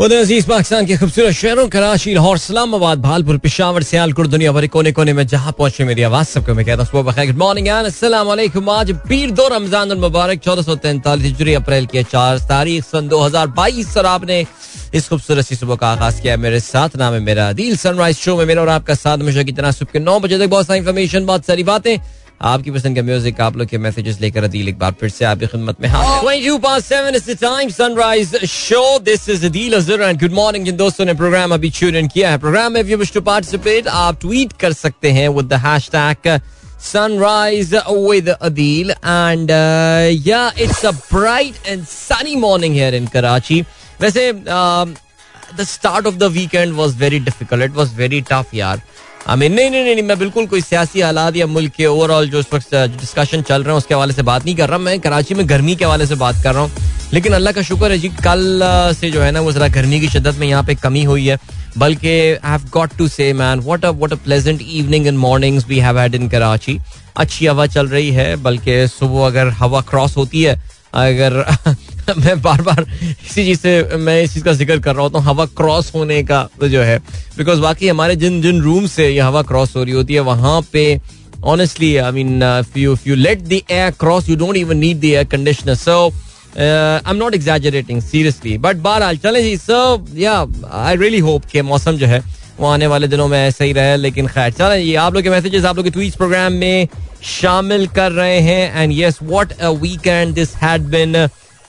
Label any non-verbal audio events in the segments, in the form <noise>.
अज़ीज़ पाकिस्तान के खूबसूरत शहरों, कराची, लाहौर, इस्लामाबाद, भालपुर, पिशावर, सियालकोट दुनिया भर कोने कोने में जहाँ पहुँचे मेरी आवाज़, सबको मैं कहता हूँ गुड मॉर्निंग आज पीर दो रमज़ान मुबारक, चौदह सौ तैंतालीस हिजरी, अप्रैल की चार तारीख, सन दो हज़ार बाईस, और आपने इस खूबसूरत सी सुबह का आगाज़ किया मेरे साथ, नाम है मेरा दिल सनराइज शो में मेरा और आपका साथ, हमेशा की तरह सुबह के नौ बजे तक बहुत सारी इन्फॉर्मेशन बहुत सारी बातें आपकी पसंद का म्यूज़िक आप लोग के मैसेजेस लेकर अदील एक बार फिर से आपकी खिदमत में sunrise show this is Adeel Azhar and good morning जिन दोस्तों ने प्रोग्राम अभी ट्यून इन किया है। प्रोग्राम में विश टू पार्टिसिपेट आप ट्वीट कर सकते हैं with the hashtag with Adil and uh, yeah it's a bright and sunny morning here in Karachi. वैसे the start of the weekend was very difficult it was very tough यार। I mean नहीं नहीं नहीं, मैं बिल्कुल कोई सियासी हालात या मुल्क के ओवरऑल जो इस वक्त डिस्कशन चल रहे हैं, उसके हवाले से बात नहीं कर रहा। मैं कराची में गर्मी के हवाले से बात कर रहा हूँ। लेकिन अल्लाह का शुक्र है जी, कल से जो है ना, वो जरा गर्मी की शिद्दत में यहाँ पे कमी हुई है। बल्कि I have got to say man a a pleasant evening in mornings we have had in Karachi अच्छी हवा चल रही है, बल्कि सुबह अगर हवा क्रॉस होती है, अगर <laughs> <laughs> मैं बार बार इसी चीज़ से, मैं इस चीज़ का ज़िक्र कर रहा होता हूँ, हवा क्रॉस होने का तो जो है। बिकॉज़ बाकी हमारे जिन जिन रूम से ये हवा क्रॉस हो रही होती है, वहाँ पे honestly I mean you you let the air cross you don't even need the air conditioner so I am not exaggerating seriously but बहरहाल, चले जी सो या आई रियली होप के मौसम जो है, वो आने वाले दिनों में ऐसा ही रहे, लेकिन खैर, चले ये आप लोग के मैसेजेस आप लोग के ट्वीट्स प्रोग्राम में शामिल कर रहे हैं and yes what a weekend this had been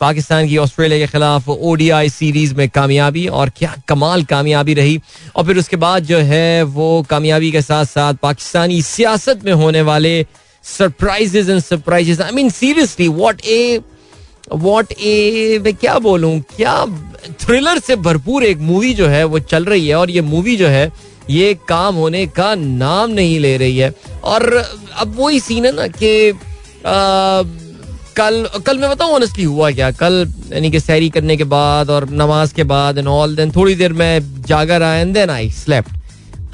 Pakistan की ऑस्ट्रेलिया के खिलाफ ओडीआई सीरीज़ में कामयाबी और क्या कमाल कामयाबी रही। और फिर उसके बाद जो है वो कामयाबी के साथ साथ पाकिस्तानी सियासत में होने वाले surprises and surprises I mean seriously what a what a मैं क्या बोलूँ, क्या थ्रिलर से भरपूर एक मूवी जो है वो चल रही है और ये मूवी जो है, ये काम होने का नाम नहीं ले रही है। और अब वही सीन है ना कि कल कल मैं बताऊँ ऑनेस्टली हुआ क्या? कल यानी कि सैरी करने के बाद और नमाज़ के बाद एंड ऑल देन थोड़ी देर मैं जागा रहा and then I slept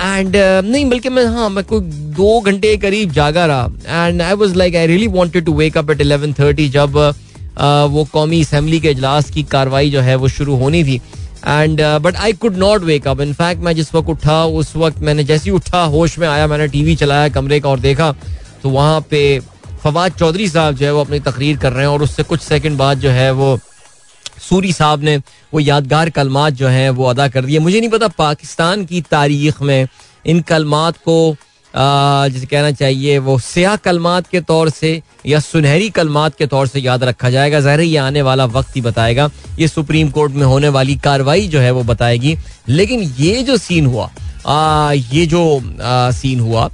and नहीं बल्कि मैं हाँ मैं कोई दो घंटे करीब जागा रहा. And I was like I really wanted to wake up at 11:30 जब uh, वो कौमी असम्बली के इजलास की कार्रवाई जो है वो शुरू होनी थी. And but I could not wake up in fact मैं जिस वक्त उठा उस वक्त मैंने जैसे ही उठा होश में आया मैंने टीवी चलाया कमरे का और देखा तो वहाँ पे फवाद चौधरी साहब जो है वो अपनी तकरीर कर रहे हैं और उससे कुछ सेकंड बाद जो है वो सूरी साहब ने वो यादगार कलमात जो हैं वो अदा कर दिए। मुझे नहीं पता पाकिस्तान की तारीख में इन कलमात को जिसे कहना चाहिए, वो सियाह कलमात के तौर से या सुनहरी कलमात के तौर से याद रखा जाएगा। ज़ाहिर ये आने वाला वक्त ही बताएगा। ये सुप्रीम कोर्ट में होने वाली कार्रवाई जो है वो बताएगी। लेकिन ये जो सीन हुआ ये जो सीन हुआ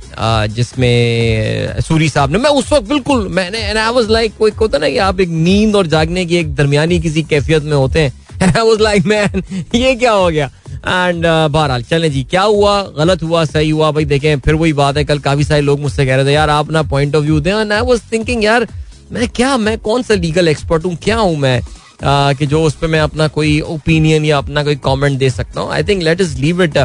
जिसमें सूरी साहब ने, मैं उस वक्त बिल्कुल, मैंने आई वाज लाइक कोई होता ना कि आप एक नींद और जागने की एक दरमियानी किसी कैफियत में होते हैं। आई वाज लाइक मैन ये क्या हो गया? एंड बहरहाल, चलें जी, क्या हुआ? गलत हुआ? सही हुआ? भाई देखें, फिर वही बात है, कल काफ़ी सारे लोग मुझसे कह रहे थे, यार, आप अपना पॉइंट ऑफ़ व्यू दें। एंड आई वाज थिंकिंग यार, मैं क्या, मैं कौन सा लीगल एक्सपर्ट हूँ? क्या हूँ मैं? कि जो उस पर मैं अपना कोई ओपिनियन या अपना कोई कमेंट दे सकता हूँ। I think let's leave it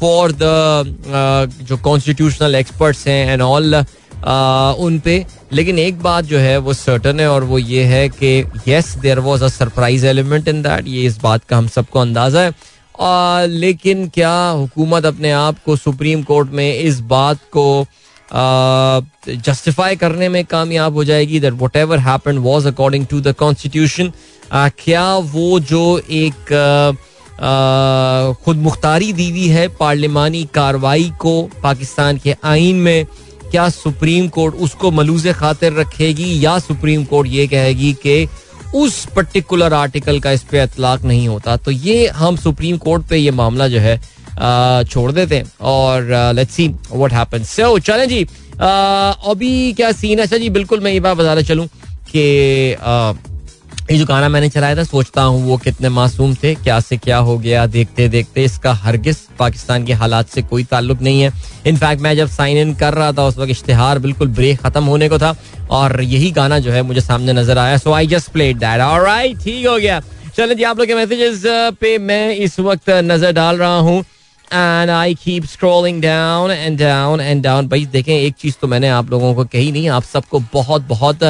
for the जो कॉन्स्टिट्यूशनल एक्सपर्ट्स हैं एंड ऑल uh, उन पे। लेकिन एक बात जो है वो सर्टन है और वो ये है कि yes there was a surprise element in that ये इस बात का हम सबको अंदाज़ा है। Uh, लेकिन क्या हुकूमत अपने आप को सुप्रीम कोर्ट में इस बात को जस्टिफाई uh, करने में कामयाब हो जाएगी? That whatever happen was according to the constitution क्या वो जो एक uh, खुद मुख्तारी दी हुई है, पार्लिमानी कार्रवाई को पाकिस्तान के आइन में क्या सुप्रीम कोर्ट उसको मलूज खातिर रखेगी या सुप्रीम कोर्ट ये कहेगी कि उस पर्टिकुलर आर्टिकल का इस पे इतलाक नहीं होता? तो ये हम सुप्रीम कोर्ट पे ये मामला जो है छोड़ देते हैं और let's see what happens so चलें जी अभी क्या सीन है? अच्छा जी, बिल्कुल मैं ये बात बताना चलूँ कि ये जो गाना मैंने चलाया था, सोचता हूँ वो कितने मासूम थे, क्या से क्या हो गया, देखते देखते इसका हरगिज पाकिस्तान के हालात से कोई ताल्लुक नहीं है। इनफैक्ट मैं जब साइन इन कर रहा था, उस वक्त इश्तेहार बिल्कुल ब्रेक खत्म होने को था और यही गाना जो है मुझे सामने नज़र आया। So I just played that alright ठीक हो गया। चलो जी, आप लोग के मैसेजेस पे मैं इस वक्त नज़र डाल रहा हूँ। And I keep scrolling down and down and down भाई, देखें, एक चीज़ तो मैंने आप लोगों को कही नहीं, आप सबको बहुत बहुत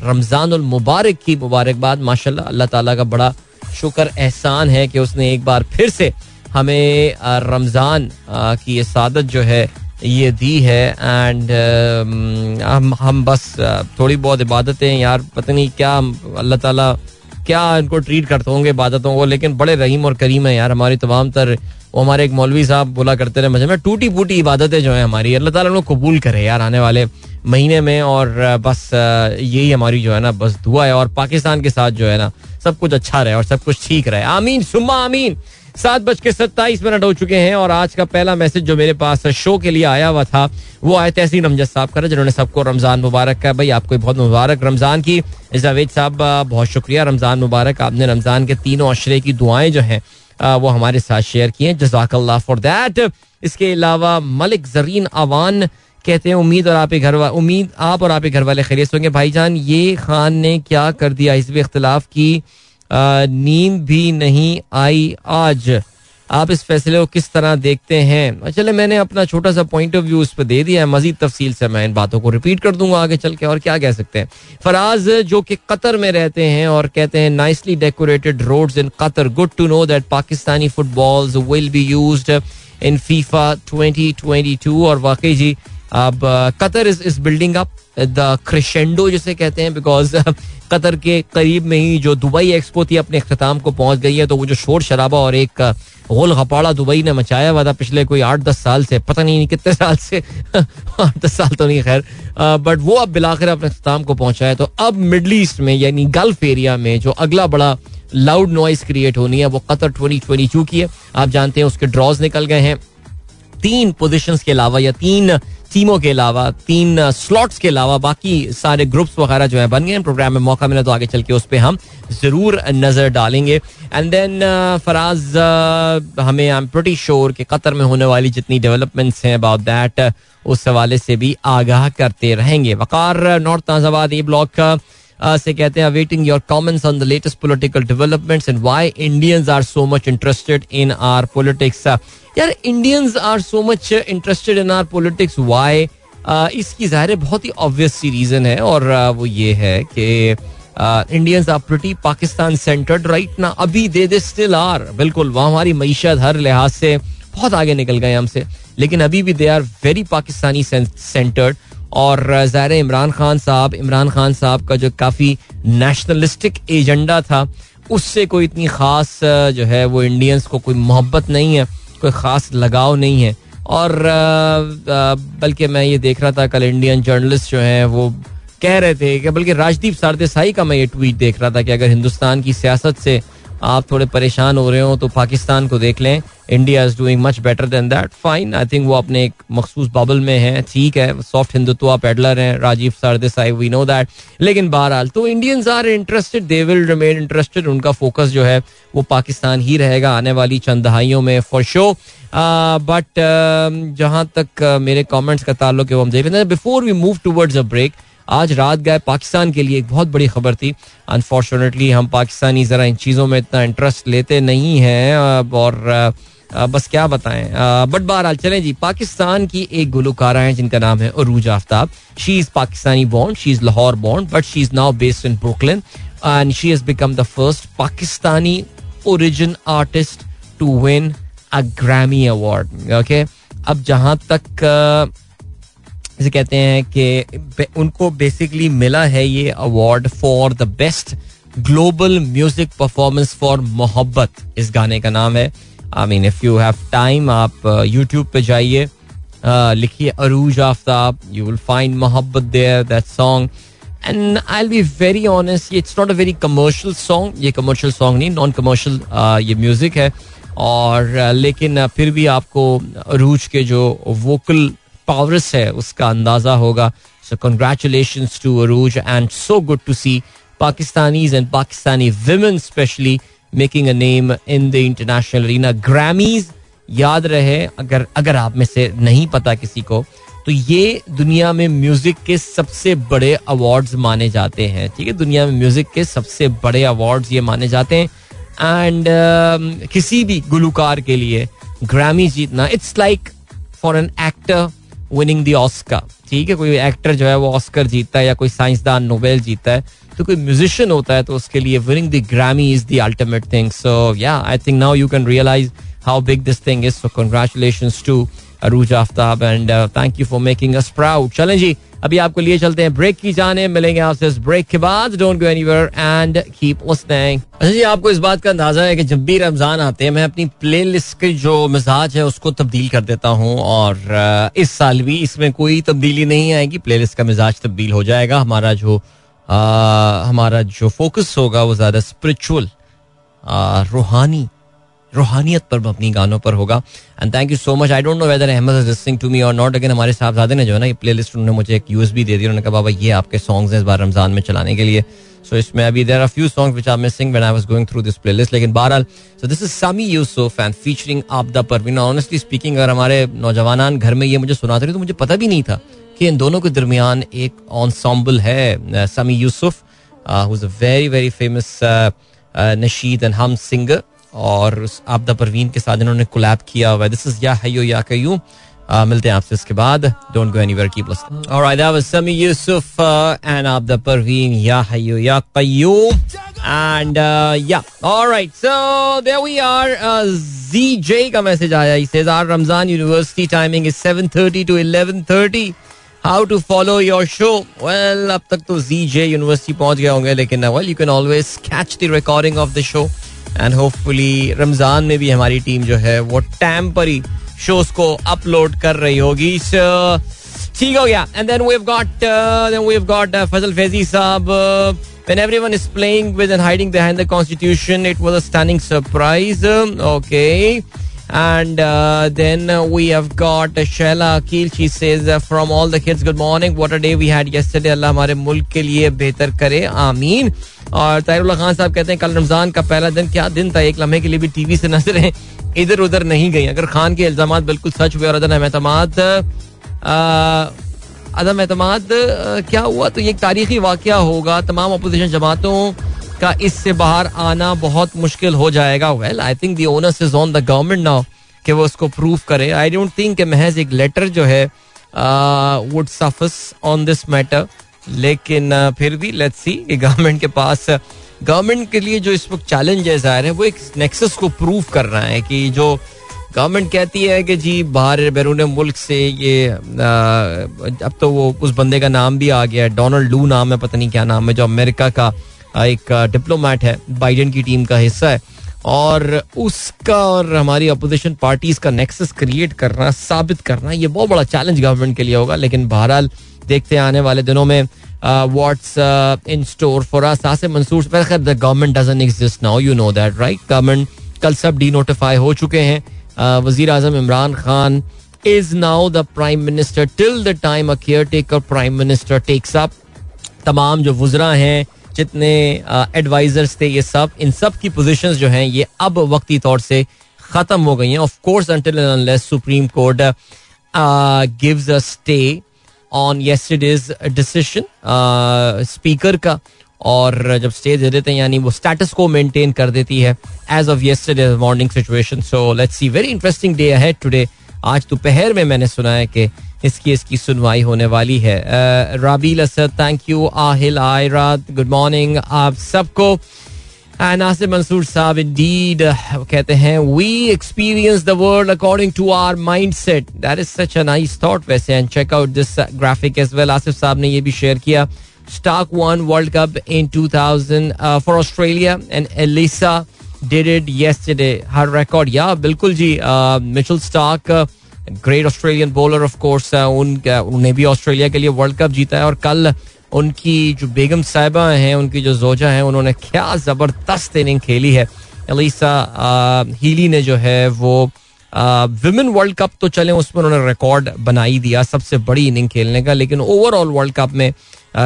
रमज़ान मुबारक की मुबारकबाद। माशाल्लाह, अल्लाह ताला का बड़ा शुक्र एहसान है कि उसने एक बार फिर से हमें रमज़ान की ये सादत जो है, ये दी है। एंड हम हम बस थोड़ी बहुत इबादतें यार। पता नहीं क्या अल्लाह ताला, क्या इनको ट्रीट करते होंगे इबादतों को, लेकिन बड़े रहीम और करीम है यार हमारी तमाम तर वो हमारे एक मौलवी साहब बोला करते रहे मुझे में टूटी फूटी इबादतें जो है हमारी, अल्लाह ताला उनको कबूल करे यार आने वाले महीने में और बस यही हमारी जो है ना, बस दुआ है और पाकिस्तान के साथ जो है ना, सब कुछ अच्छा रहे और सब कुछ ठीक रहे। आमीन, सुम्मा आमीन। सात बज के सत्ताईस मिनट हो चुके हैं और आज का पहला मैसेज जो मेरे पास शो के लिए आया हुआ था, वो आए तहसीन रमजद साहब का जिन्होंने सबको रमज़ान मुबारक का भाई, आपको बहुत मुबारक रमज़ान की। जावेद साहब, बहुत शुक्रिया। रमज़ान मुबारक। आपने रमज़ान के तीनों अशरे की दुआएँ जो हैं वो हमारे साथ शेयर किए जजाकल्ला फॉर दैट इसके अलावा मलिक जरीन अवान कहते हैं, उम्मीद और आप घर उम्मीद आप और आपके घर वाले खरीद होंगे। भाईजान, ये खान ने क्या कर दिया? इस इख्तलाफ की नींद भी नहीं आई आज। आप इस फैसले को किस तरह देखते हैं? चले, मैंने अपना छोटा सा पॉइंट ऑफ़ व्यू उस पर दे दिया है। मजीद तफसील से मैं इन बातों को रिपीट कर दूँगा आगे चल के, और क्या कह सकते हैं? फराज, जो कि कतर में रहते हैं और कहते हैं nicely decorated roads in Qatar good to know that Pakistani footballs will be used in FIFA 2022 और वाकई जी अब Qatar is is building up the crescendo जिसे कहते हैं बिकॉज़ कतर के करीब में ही जो दुबई एक्सपो थी अपने अख्ताम को पहुँच गई है तो वो जो शोर शराबा और एक गोल गपाड़ा दुबई ने मचाया हुआ था पिछले कोई आठ दस साल से, पता नहीं कितने साल से, <laughs> आठ दस साल तो नहीं, खैर बट वो अब बिलाकर अपने अख्ताम को पहुँचा है तो अब मिडल ईस्ट में, यानी गल्फ एरिया में जो अगला बड़ा लाउड नॉइस क्रिएट होनी है, वो कतर ट्वेंटी ट्वेंटी टू की है। आप जानते हैं उसके ड्रॉज निकल गए हैं। तीन पोजिशन के अलावा या तीन टीमों के अलावा, तीन स्लॉट्स के अलावा बाकी सारे ग्रुप्स वगैरह जो है बन गए प्रोग्राम में मौका मिला तो आगे चल के उस पर हम ज़रूर नज़र डालेंगे। एंड देन फराज हमें आई एम प्रोटी श्योर कि कतर में होने वाली जितनी डेवलपमेंट्स हैं अबाउट दैट उस हवाले से भी आगाह करते रहेंगे। वकार, नॉर्थ नाजाबाद ये ब्लॉक से कहते हैं waiting your comments on the latest political developments and why Indians are so much interested in our politics यार Indians are so much interested in our politics why इसकी ज़ाहिर बहुत ही ऑब्वियस सी रीजन है और uh, वो ये है कि Indians are pretty Pakistan centred right ना अभी दे दे स्टिल आर बिल्कुल वहाँ हमारी मीशत हर लिहाज से बहुत आगे निकल गए हमसे। लेकिन अभी भी they are very Pakistani centred और ज़ाहिर इमरान खान साहब, इमरान खान साहब का जो काफ़ी नेशनलिस्टिक एजेंडा था, उससे कोई इतनी ख़ास जो है वो इंडियंस को कोई मोहब्बत नहीं है, कोई ख़ास लगाव नहीं है। और बल्कि मैं ये देख रहा था, कल इंडियन जर्नलिस्ट जो हैं, वो कह रहे थे कि बल्कि राजदीप सारदेसाई का मैं ये ट्वीट देख रहा था कि अगर हिंदुस्तान की सियासत से आप थोड़े परेशान हो रहे हो तो पाकिस्तान को देख लें। India is doing much better than that fine I think वो अपने एक मखसूस बबल में है। ठीक है सॉफ्ट हिंदुत्व आप पेडलर हैं, Rajiv Sardesai we know that लेकिन बहरहाल तो Indians are interested they will remain interested उनका फोकस जो है, वो पाकिस्तान ही रहेगा आने वाली चंद दहाइयों में फॉर शो बट जहाँ तक मेरे कॉमेंट्स का ताल्लुक है वो हम देख रहे हैं। Before we move towards a break आज रात गए पाकिस्तान के लिए एक बहुत बड़ी खबर थी। अनफॉर्चुनेटली हम पाकिस्तानी ज़रा इन चीज़ों में इतना इंटरेस्ट लेते नहीं हैं। और बस क्या बताएँ। बट बहरहाल चलें जी, पाकिस्तान की एक गुलकारा है जिनका नाम है अरूज Aftab. She is Pakistani bond she is Lahore bond but she is now based in Brooklyn and she has become the first Pakistani origin artist to win a ग्रामी अवार्ड ओके अब जहाँ तक जिसे कहते हैं कि उनको बेसिकली मिला है ये award for the best global music performance for Mohabbat. इस गाने का नाम है। I mean if you have time आप यूट्यूब uh, पे जाइए। Uh, लिखिए Arooj Aftab. You will find Mohabbat there that song and I be very honest it's not a very commercial song ये कमर्शियल सॉन्ग नहीं non commercial uh, ये music है। और लेकिन फिर भी आपको अरूज के जो वोकल पावरस है उसका अंदाज़ा होगा। So congratulation to Arooj and so good to see Pakistanis and Pakistani women specially making a name in the international arena Grammys याद रहे अगर अगर आप में से नहीं पता किसी को तो ये दुनिया में म्यूज़िक के सबसे बड़े अवार्ड्स माने जाते हैं। ठीक है दुनिया में म्यूज़िक के सबसे बड़े अवार्ड्स ये माने जाते हैं। एंड uh, किसी भी गुलकार के लिए ग्रामी जीतना it's like for an actor winning the Oscar ठीक है, कोई एक्टर जो है वो ऑस्कर जीतता है या कोई साइंसदान नोबेल जीतता है तो कोई म्यूजिशियन होता है तो उसके लिए winning the Grammy is the ultimate thing so या I think now you can realise how big this thing is so congratulation to Arooj Aftab and thank you for making us proud चलें जी अभी आपको लिए चलते हैं break की जाने मिलेंगे आपसे इस ब्रेक के बाद. Don't go anywhere and keep अच्छा जी आपको इस बात का अंदाज़ा है कि जब भी रमज़ान आते हैं मैं अपनी प्लेलिस्ट के जो मिजाज है उसको तब्दील कर देता हूँ और इस साल भी इसमें कोई तब्दीली नहीं आएगी. प्लेलिस्ट का मिजाज तब्दील हो जाएगा. हमारा जो आ, हमारा जो फोकस होगा वो ज़्यादा स्पिरिचुअल रूहानी रूहानियत पर अपनी गानों पर होगा। And thank you so much I don't know whether Ahmad is listening to me और नॉट अगेन हमारे साहबजादे ने जो है ना ये प्ले लिस्ट उन्होंने मुझे एक यूज़ भी दे दी, उन्होंने कहा, बाबा, ये आपके सॉन्ग्स हैं इस बार रमज़ान में चलाने के लिए. सो इसमें अभी there are few songs which are missing when I was going through this playlist लेकिन बहरहाल so this is Sami Yusuf and featuring Abida Parveen honestly speaking अगर हमारे नौजवान घर में ये मुझे सुनाते रहे तो मुझे पता भी नहीं था कि इन दोनों के दरमियान एक ऑनसॉम्बल है Sami Yusuf who is a very very famous Nasheed and हम सिंगर और आपदा परवीन के साथ इन्होंने कोलैब किया हुआ दिस इज़ या हयो या कयू मिलते हैं आपसे इसके बाद। Don't go anywhere keep listening alright that was Sami Yusuf and Abida Parveen या हयो या कयू एंड या alright so there we are GJ का मैसेज आया। He says our Ramzan university timing is 7:30 to 11:30 how to follow your show well अब तक तो जी जे यूनिवर्सिटी पहुँच गए होंगे, लेकिन well you can always catch the recording of the show and hopefully Ramzan में भी हमारी टीम जो है वो टाइम पर ही शोज़ को अपलोड कर रही होगी ठीक हो गया and then we got then we got Fazal Faizi sahab when everyone is playing with and hiding behind the constitution it was a stunning surprise okay and uh, then we have got uh, Akil she says uh, from all the kids good morning. What a day we had yesterday. Allah हमारे मुल्क के लिए बेहतर करे. आमीन. और ताहिरुल्ला खान साहब कहते हैं कल रमज़ान का पहला दिन क्या दिन था? एक लम्हे के लिए भी टीवी से नज़रें इधर उधर नहीं गई. अगर खान के इल्ज़ाम बिल्कुल सच हुए और अदम एतमाद अदम एतमाद क्या हुआ? तो ये एक तारीखी वाक़ होगा. तमाम अपोजिशन जमातों का इससे बाहर आना बहुत मुश्किल हो जाएगा। Well I think the onus is on the government now कि वो उसको प्रूव करे। आई डोंट थिंक महज एक लेटर जो है would suffice on this matter लेकिन फिर भी लेट्स सी कि गवर्नमेंट के पास गवर्नमेंट के लिए जो इस वक्त चैलेंज है ज़ाहिर है, वो एक नेक्सस को प्रूव रहा है कि जो गवर्नमेंट कहती है कि जी, बाहर बैरून मुल्क से ये अब तो वो उस बंदे का नाम भी आ गया है डोनाल्ड लू नाम है, पता नहीं क्या नाम है, जो अमेरिका का एक डिप्लोमेट है बाइडेन की टीम का हिस्सा है। और उसका और हमारी अपोजिशन पार्टीज़ का नेक्सस क्रिएट करना, साबित करना, ये बहुत बड़ा चैलेंज गवर्नमेंट के लिए होगा। लेकिन बहरहाल, देखते हैं आने वाले दिनों में what's in store for us Asim Mansoor खैर the government doesn't exist now you know that right government कल सब डी नोटिफाई हो चुके हैं। वज़ीर अजम Imran Khan is now the prime minister till the time a caretaker prime minister takes up तमाम जो वजरा हैं जितने एडवाइजर्स थे ये सब, इन सब की पोजीशंस जो हैं, ये अब वक्ती तौर से खत्म हो गई हैं। Of course unless supreme court gives a stay on yesterday's decision speaker का, और जब स्टे दे देते हैं, यानी वो स्टेटस को मेंटेन कर देती है as of yesterday morning situation so let's see very interesting day है टुडे आज दोपहर में मैंने सुना है कि इसकी इसकी सुनवाई होने वाली है। राबील असद थैंक यू आहिल, आयरात गुड मॉर्निंग आप सबको। नासिर मंसूर साहब इंडीड कहते हैं we experience the world according to our mindset that is such nice thought वैसे and check out this graphic as well Asif sahab ने ये भी शेयर किया। Starc one world cup in 2000 for Australia and Alyssa did it yesterday her record या बिल्कुल जी Mitchell Starc great Australian bowler of course उन्हें भी Australia के लिए वर्ल्ड कप जीता है और कल उनकी जो बेगम साहिबा हैं, उनकी जो जोजा हैं, उन्होंने क्या ज़बरदस्त इनिंग खेली है। अलीसा हीली ने जो है वो विमेन वर्ल्ड कप तो चले, उसमें उन्होंने रिकॉर्ड बनाई दिया सबसे बड़ी इनिंग खेलने का, लेकिन ओवरऑल वर्ल्ड कप में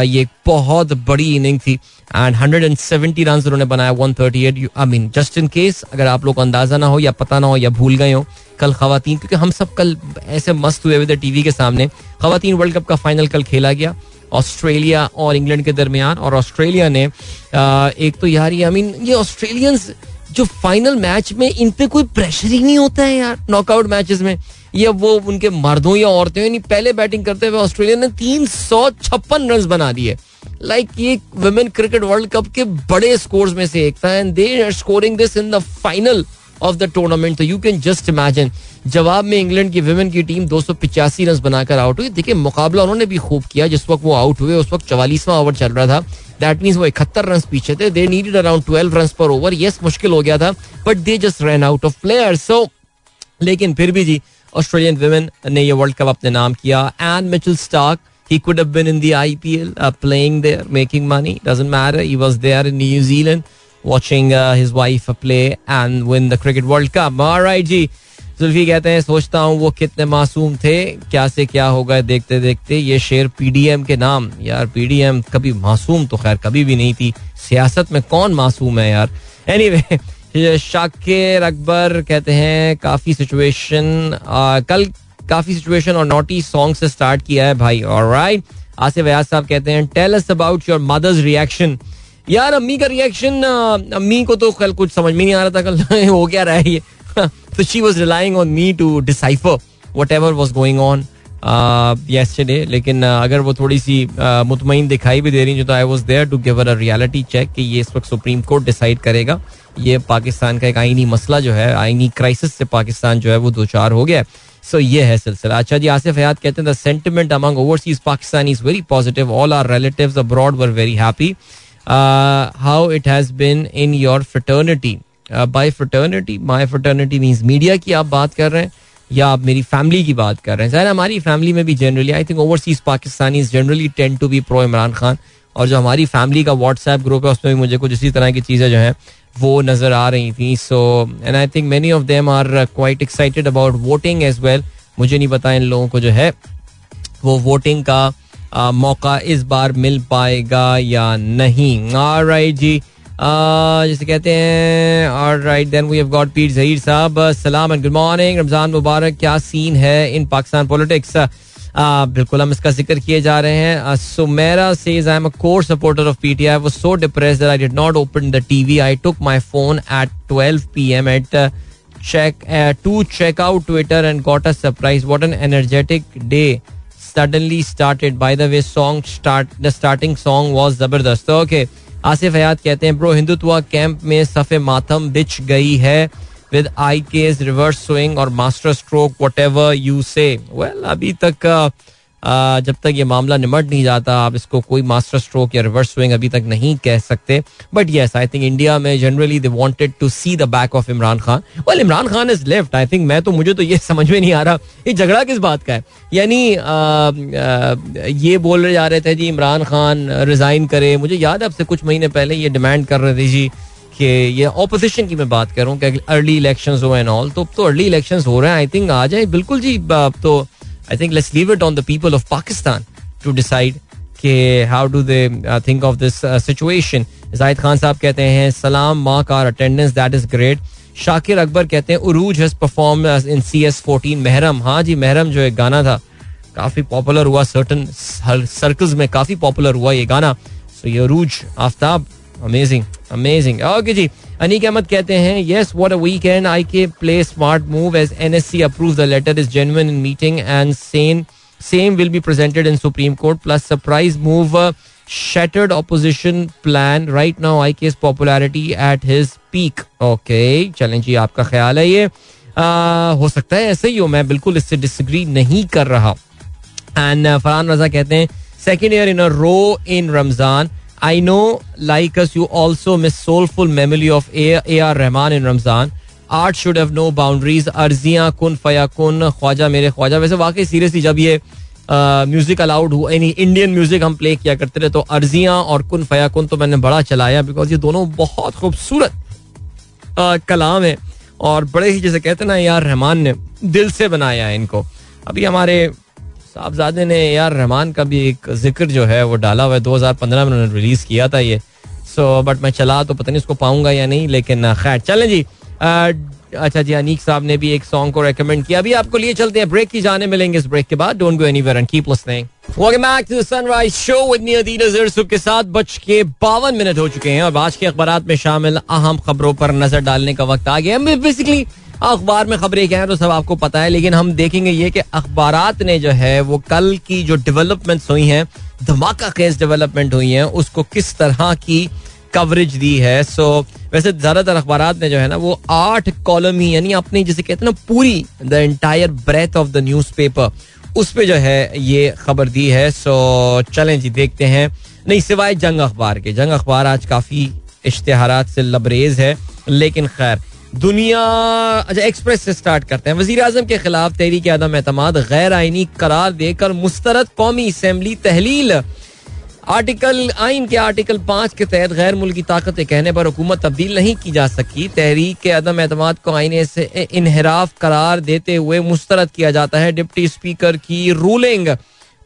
ये बहुत बड़ी इनिंग थी। And hundred and seventy run उन्होंने बनाया one thirty eight I mean just in case अगर आप लोग अंदाज़ा ना हो या पता ना हो या भूल गए हो कल खातन क्योंकि हम सब कल ऐसे मस्त हुए हुए थे टीवी के सामने। खातन वर्ल्ड कप का फाइनल कल खेला गया, ऑस्ट्रेलिया और इंग्लैंड के दरमियान, और ऑस्ट्रेलिया ने एक तो यार, ये आई मीन ये ऑस्ट्रेलियंस जो फाइनल मैच में इन पे कोई प्रेशर ही नहीं होता है यार नॉकआउट मैचेस में। या वो उनके मर्दों या औरतें, नहीं, पहले बैटिंग करते हुए ऑस्ट्रेलिया ने तीन सौ छप्पन रन बना दिए। लाइक ये वुमेन क्रिकेट वर्ल्ड कप के बड़े स्कोर्स में से एक था and they are scoring this in the final of the tournament तो यू कैन जस्ट इमेजिन जवाब में इंग्लैंड की विमेन की टीम दो सौ पिचासी रन बनाकर आउट हुई। देखिए मुकाबला उन्होंने भी खूब किया जिस वक्त वो आउट हुए उस वक्त चवालीसवां ओवर चल रहा था। दैट मीन वो इकहत्तर रन पीछे थे। They needed around twelve run पर ओवर यस मुश्किल हो गया था but they just run out of player so लेकिन फिर भी जी ऑस्ट्रेलियन वुमेन ने ये वर्ल्ड कप अपने नाम किया। And Mitchell Starc he could have been in the IPL uh, playing there making money doesn't matter he was there in New Zealand his wife play and win the cricket world cup. All right जी जुल्फी कहते हैं सोचता हूँ वो कितने मासूम थे क्या से क्या हो गए देखते देखते ये शेर पीडीएम के नाम। यार पीडीएम कभी मासूम तो खैर कभी भी नहीं थी। सियासत में कौन मासूम है यार? एनीवे anyway, शाकिर अकबर कहते हैं काफ़ी सिचुएशन कल काफ़ी सिचुएशन और नोटी सॉन्ग से स्टार्ट किया है भाई। और राइट आसिफ अयाज साहब कहते हैं tell us about your mother's reaction यार अम्मी का रिएक्शन अम्मी को तो कल कुछ समझ में नहीं आ रहा था, कल <laughs> हो क्या रहा है ये? तो she was relying on me to decipher whatever was going on yesterday लेकिन अगर वो थोड़ी सी मुतमिन दिखाई भी दे रही है तो I was there to give a reality check कि ये इस वक्त सुप्रीम कोर्ट डिसाइड करेगा। ये पाकिस्तान का एक आईनी मसला जो है, आईनी क्राइसिस से पाकिस्तान जो है, वो दो चार हो गया सो ये है सिलसिला। अच्छा जी, आसिफ हयात कहते हैं the sentiment among overseas Pakistan is very positive all our relatives abroad were very happy how it has been in your fraternity by fraternity my fraternity means media की आप बात कर रहे हैं या आप मेरी फैमिली की बात कर रहे हैं सर हमारी फैमिली में भी generally I think overseas Pakistani generally tend to be pro Imran Khan और जो हमारी फैमिली का व्हाट्सएप ग्रुप है उसमें भी मुझे कुछ इसी तरह की चीज़ें जो हैं वो नज़र आ रही थी so and I think many of them are quite excited about voting as well मुझे नहीं पता इन लोगों को जो है वो वोटिंग का आ, मौका इस बार मिल पाएगा या नहीं? राइट जी। जैसे कहते हैं और right then we have got Pir Zaheer sahab. सलाम एंड गुड मॉर्निंग रमज़ान मुबारक। क्या सीन है इन पाकिस्तान पॉलिटिक्स बिल्कुल हम इसका ज़िक्र किए जा रहे हैं। Sumaira says I am a core supporter of PTI was so depressed I did not open the TV I took my phone at 12 PM at check uh, to check out Twitter and got a surprise. What an energetic suddenly started. By the way, song start the starting song was ज़बरदस्त. Okay Asif Hayat कहते हैं bro Hindutva camp में सफ़े मातम बिछ गई है with I case reverse swing और masterstroke whatever you say well अभी तक जब तक ये मामला निमट नहीं जाता, आप इसको कोई मास्टर स्ट्रोक या रिवर्स स्विंग अभी तक नहीं कह सकते। But yes I think India में generally they wanted to see the back of Imran Khan well Imran Khan is left I think मैं तो मुझे तो ये <laughs> समझ में नहीं आ रहा। ये झगड़ा किस बात का है? यानी ये बोल रहे जा रहे थे जी इमरान खान रिजाइन करे। मुझे याद है अब से कुछ महीने पहले ये डिमांड कर रहे थे जी कि ये ऑपोजिशन की मैं बात कर रहा हूँ कि अर्ली इलेक्शन हो एंड ऑल तो तो अर्ली इलेक्शन हो रहे हैं। आई थिंक आ जाए। बिल्कुल जी, अब तो I think let's leave it on the people of Pakistan to decide कि how do they think of this situation Zahid Khan साहब कहते हैं सलाम माँ car attendance that is great Shakir Akbar कहते हैं Urooj has perform in C S fourteen महरम हाँ जी महरम जो एक गाना था काफ़ी पॉपुलर हुआ सर्टन सर्कल्स में काफ़ी पॉपुलर हुआ ये गाना सो ये Urooj Aftab amazing amazing okay जी. अनीक अहमद कहते हैं yes what a weekend I K play smart move as NSC approve the letter is genuine in meeting and same same will be presented in supreme court plus surprise move shattered opposition plan. Right now IK's popularity at his peak. Okay चलें जी आपका ख्याल है ये आ, हो सकता है ऐसे ही हो मैं बिल्कुल इससे डिसग्री नहीं कर रहा एंड फरहान रजा कहते हैं second year in a row in Ramzan I know, like us, you also miss soulful memory of A.R. Rahman in Ramzan. Art should have no boundaries. अर्जियाँ कुन फया कुन ख्वाजा मेरे ख्वाजा वैसे वाकई सीरियसली जब ये म्यूज़िक अलाउड हुआ यानी इंडियन म्यूज़िक हम प्ले किया करते थे तो अर्जियाँ और कुन फया कुन तो मैंने बड़ा चलाया बिकॉज़ ये दोनों बहुत खूबसूरत कलाम है और बड़े ही जैसे कहते ना यार रहमान ने दिल से बनाया है इनको अभी हमारे साहबजादे ने यार रहमान का भी एक ज़िक्र जो है वो डाला हुआ है। 2015 में उन्होंने रिलीज़ किया था ये। सो so, बट मैं चला तो पता नहीं उसको पाऊँगा या नहीं लेकिन खैर चलें जी। आ, अच्छा जी अनीक साहब ने भी एक सॉन्ग को रेकमेंड किया। अभी आपको लिए चलते हैं ब्रेक की जाने मिलेंगे इस ब्रेक के बाद। Don't go anywhere and keep listening welcome back to the sunrise show with me Adeel Azhar के साथ। बज के बावन मिनट हो चुके हैं और आज के अखबार में शामिल अहम खबरों पर नज़र डालने का वक्त आ गया बेसिकली अखबार में खबरें क्या है तो सब आपको पता है, लेकिन हम देखेंगे ये कि अखबार ने जो है, वो कल की जो डेवलपमेंट्स हुई हैं, धमाका खेज डेवलपमेंट हुई हैं, उसको किस तरह की कवरेज दी है? सो वैसे ज़्यादातर अखबार ने जो है ना, वो आठ कॉलम ही, यानी अपनी जिसे कहते हैं ना, पूरी the entire breath of the newspaper उस पर जो है ये खबर दी है। सो चलें जी, देखते हैं। नहीं, सिवाय जंग अखबार के, जंग अखबार आज काफ़ी इश्तेहार से लबरेज है, लेकिन खैर दुनिया अच्छा एक्सप्रेस से स्टार्ट करते हैं। वज़ीर अजम के खिलाफ तहरीक आदम एतमाद गैर आइनी करार देकर मुस्तरद कौमी असम्बली तहलील। आर्टिकल, आइन के आर्टिकल पाँच के तहत गैर मुल्की ताकत के कहने पर हुकूमत तब्दील नहीं की जा सकी। तहरीक के अदम एतमाद को आईने से इनहराफ करार देते हुए मुस्तरद किया जाता है। डिप्टी स्पीकर की रूलिंग।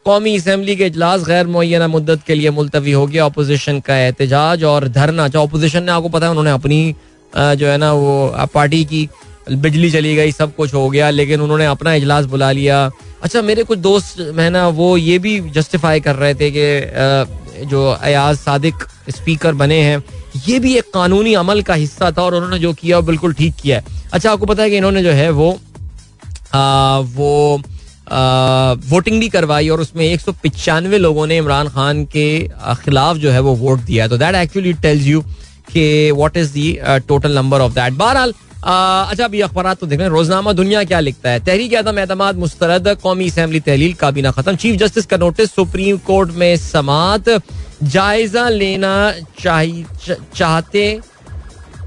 कौमी असम्बली के इजलास गैर मुना मुद्दत के लिए मुलतवी हो गया। अपोजिशन का एहतजाज और धरना। अच्छा अपोजिशन ने आपको पता है, उन्होंने अपनी जो है ना वो पार्टी की बिजली चली गई सब कुछ हो गया लेकिन उन्होंने अपना इजलास बुला लिया। अच्छा मेरे कुछ दोस्त है ना वो ये भी जस्टिफाई कर रहे थे कि जो अयाज सादिक स्पीकर बने हैं ये भी एक कानूनी अमल का हिस्सा था और उन्होंने जो किया बिल्कुल ठीक किया है। अच्छा आपको पता है कि इन्होंने जो है वो आ, वो आ, वोटिंग भी करवाई और उसमें एक सौ लोगों ने इमरान खान के खिलाफ जो है वो वोट दिया तो दैट एक्चुअली टेल्स यू कि what is the total number of that बहरहाल अच्छा अभी अखबार तो देख रहे हैं, रोजनामा दुनिया क्या लिखता है? तहरीक आदम एतमाद मुस्तरद कौमी असम्बली तहलील काबीना खत्म। चीफ जस्टिस का नोटिस सुप्रीम कोर्ट में समात। जायजा लेना चाहिए चाहते,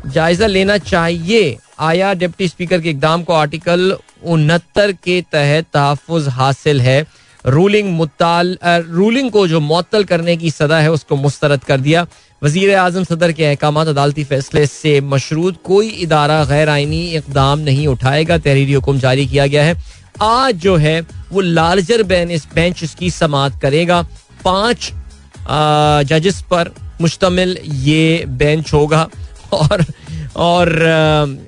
जायजा लेना चाहिए। आया डिप्टी स्पीकर के इकदाम को आर्टिकल उनहत्तर के तहत तहफ़ हासिल है। रूलिंग मुताल रूलिंग को जो मअतल करने की सदा है, उसको मुस्तरद कर दिया। वज़ीर आज़म सदर के अहकाम अदालती फैसले से मशरूद कोई इदारा गैर आइनी इकदाम नहीं उठाएगा, तहरीरी हुक्म जारी किया गया है। आज जो है, वो लार्जर बेंच इसकी समात करेगा। पाँच जजेस पर मुश्तमिल ये बेंच होगा। और और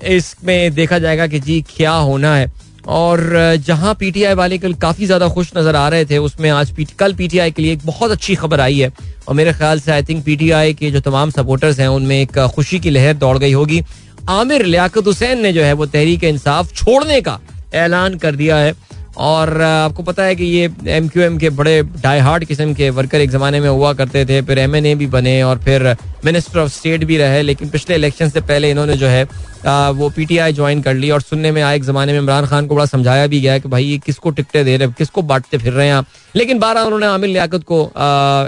इसमें देखा जाएगा कि जी क्या होना है। और जहाँ पीटीआई वाले कल काफ़ी ज़्यादा खुश नज़र आ रहे थे उसमें आज पी, कल पीटीआई के लिए एक बहुत अच्छी खबर आई है। और मेरे ख्याल से आई थिंक पीटीआई के जो तमाम सपोर्टर्स हैं उनमें एक खुशी की लहर दौड़ गई होगी। आमिर लियाकत हुसैन ने जो है वो तहरीक इंसाफ छोड़ने का ऐलान कर दिया है। और आपको पता है कि ये एम क्यू एम के बड़े डाई हार्ड किस्म के वर्कर एक ज़माने में हुआ करते थे, फिर एम एन ए भी बने और फिर मिनिस्टर ऑफ़ स्टेट भी रहे, लेकिन पिछले इलेक्शन से पहले इन्होंने जो है वो पी टी आई ज्वाइन कर ली और सुनने में आए एक ज़माने में इमरान खान को बड़ा समझाया भी गया कि भाई ये किसको टिकटें दे रहे, किसको बांटते फिर रहे हैं आप। लेकिन बारह उन्होंने आमिर लियाकत को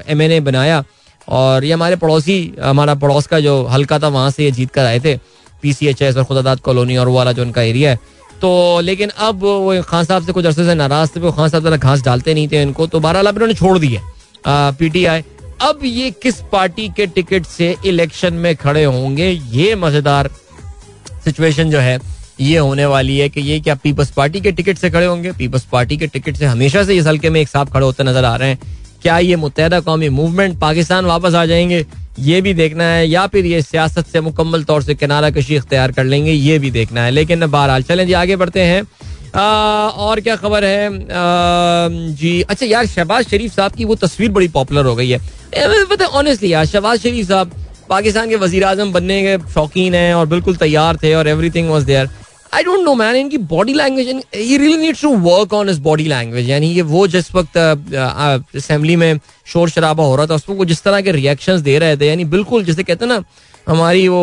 एम एन ए बनाया और ये हमारे पड़ोसी, हमारा पड़ोस का जो हल्का था, वहाँ से ये जीत कर आए थे पी सी एच एस और खुदादाद कॉलोनी और वो वाला जो उनका एरिया है। तो लेकिन अब वो खान साहब से कुछ अरसे से नाराज़ थे, वो खान साहब ज़्यादा घास डालते नहीं थे इनको तो बारह लाभ इन्होंने छोड़ दिए पीटीआई। अब ये किस पार्टी के टिकट से इलेक्शन में खड़े होंगे, ये मज़ेदार सिचुएशन जो है, ये होने वाली है कि ये क्या पीपल्स पार्टी के टिकट से खड़े होंगे? पीपल्स पार्टी के टिकट से हमेशा से इस हल्के में एक साथ खड़े होते नज़र आ रहे हैं। क्या ये मुतहदा कौमी मूवमेंट पाकिस्तान वापस आ जाएँगे? ये भी देखना है या फिर ये सियासत से मुकम्मल तौर से किनारा कशी इख्तियार कर लेंगे ये भी देखना है। लेकिन बहरहाल चलें जी आगे बढ़ते हैं। आ, और क्या खबर है? आ, जी अच्छा यार शहबाज शरीफ साहब की वो तस्वीर बड़ी पॉपुलर हो गई है। पता ऑनेस्टली यार शहबाज शरीफ साहब पाकिस्तान के वज़ीर बनने के शौकीन हैं और बिल्कुल तैयार थे और everything was there I don't know man इनकी body language he really needs to work on his body language यानी ये वो जिस वक्त असेंबली में शोर शराबा हो रहा था उसमें वो जिस तरह के रिएक्शंस दे रहे थे, यानी बिल्कुल जैसे कहते हैं ना, हमारी वो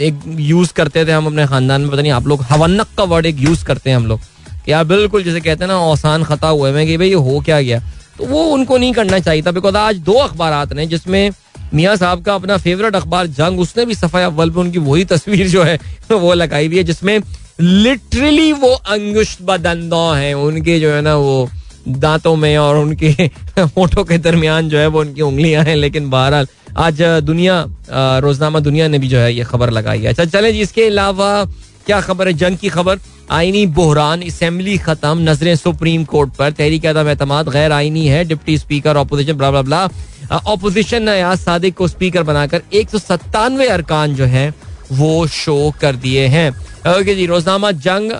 एक यूज़ करते थे हम अपने खानदान में, पता नहीं आप लोग हवनक का वर्ड एक यूज़ करते हैं हम लोग। या बिल्कुल जैसे कहते हैं ना, औसान खता हुए में कि भाई ये हो क्या गया? तो वो उनको नहीं करना चाहिए था बिकॉज़ आज दो अखबार ने जिसमें मियाँ साहब का अपना फेवरेट अखबार जंग, उसने भी सफ़ाई अव्वल पे, उनकी वही तस्वीर जो है <laughs> वो लगाई हुई है, जिसमें लिटरली वो अंगुष्ट बदंदो हैं, उनके जो है ना, वो दांतों में और उनके <laughs> होठों के दरमियान जो है, वो उनकी उंगलियाँ हैं, लेकिन बहरहाल, आज दुनिया रोजनामा दुनिया ने भी जो है, ये खबर लगाई है। अच्छा चले जी, इसके अलावा क्या खबर है? जंग की खबर, आईनी बहरान असम्बली खत्म, नज़रें सुप्रीम कोर्ट पर तहरीक आदम एतमाद गैर आईनी है, deputy speaker opposition blah blah blah opposition ने आज सादिक को स्पीकर बनाकर एक सौ सत्तानवे अरकान जो है, वो शो कर दिए हैं। ओके जी रोजनामा जंग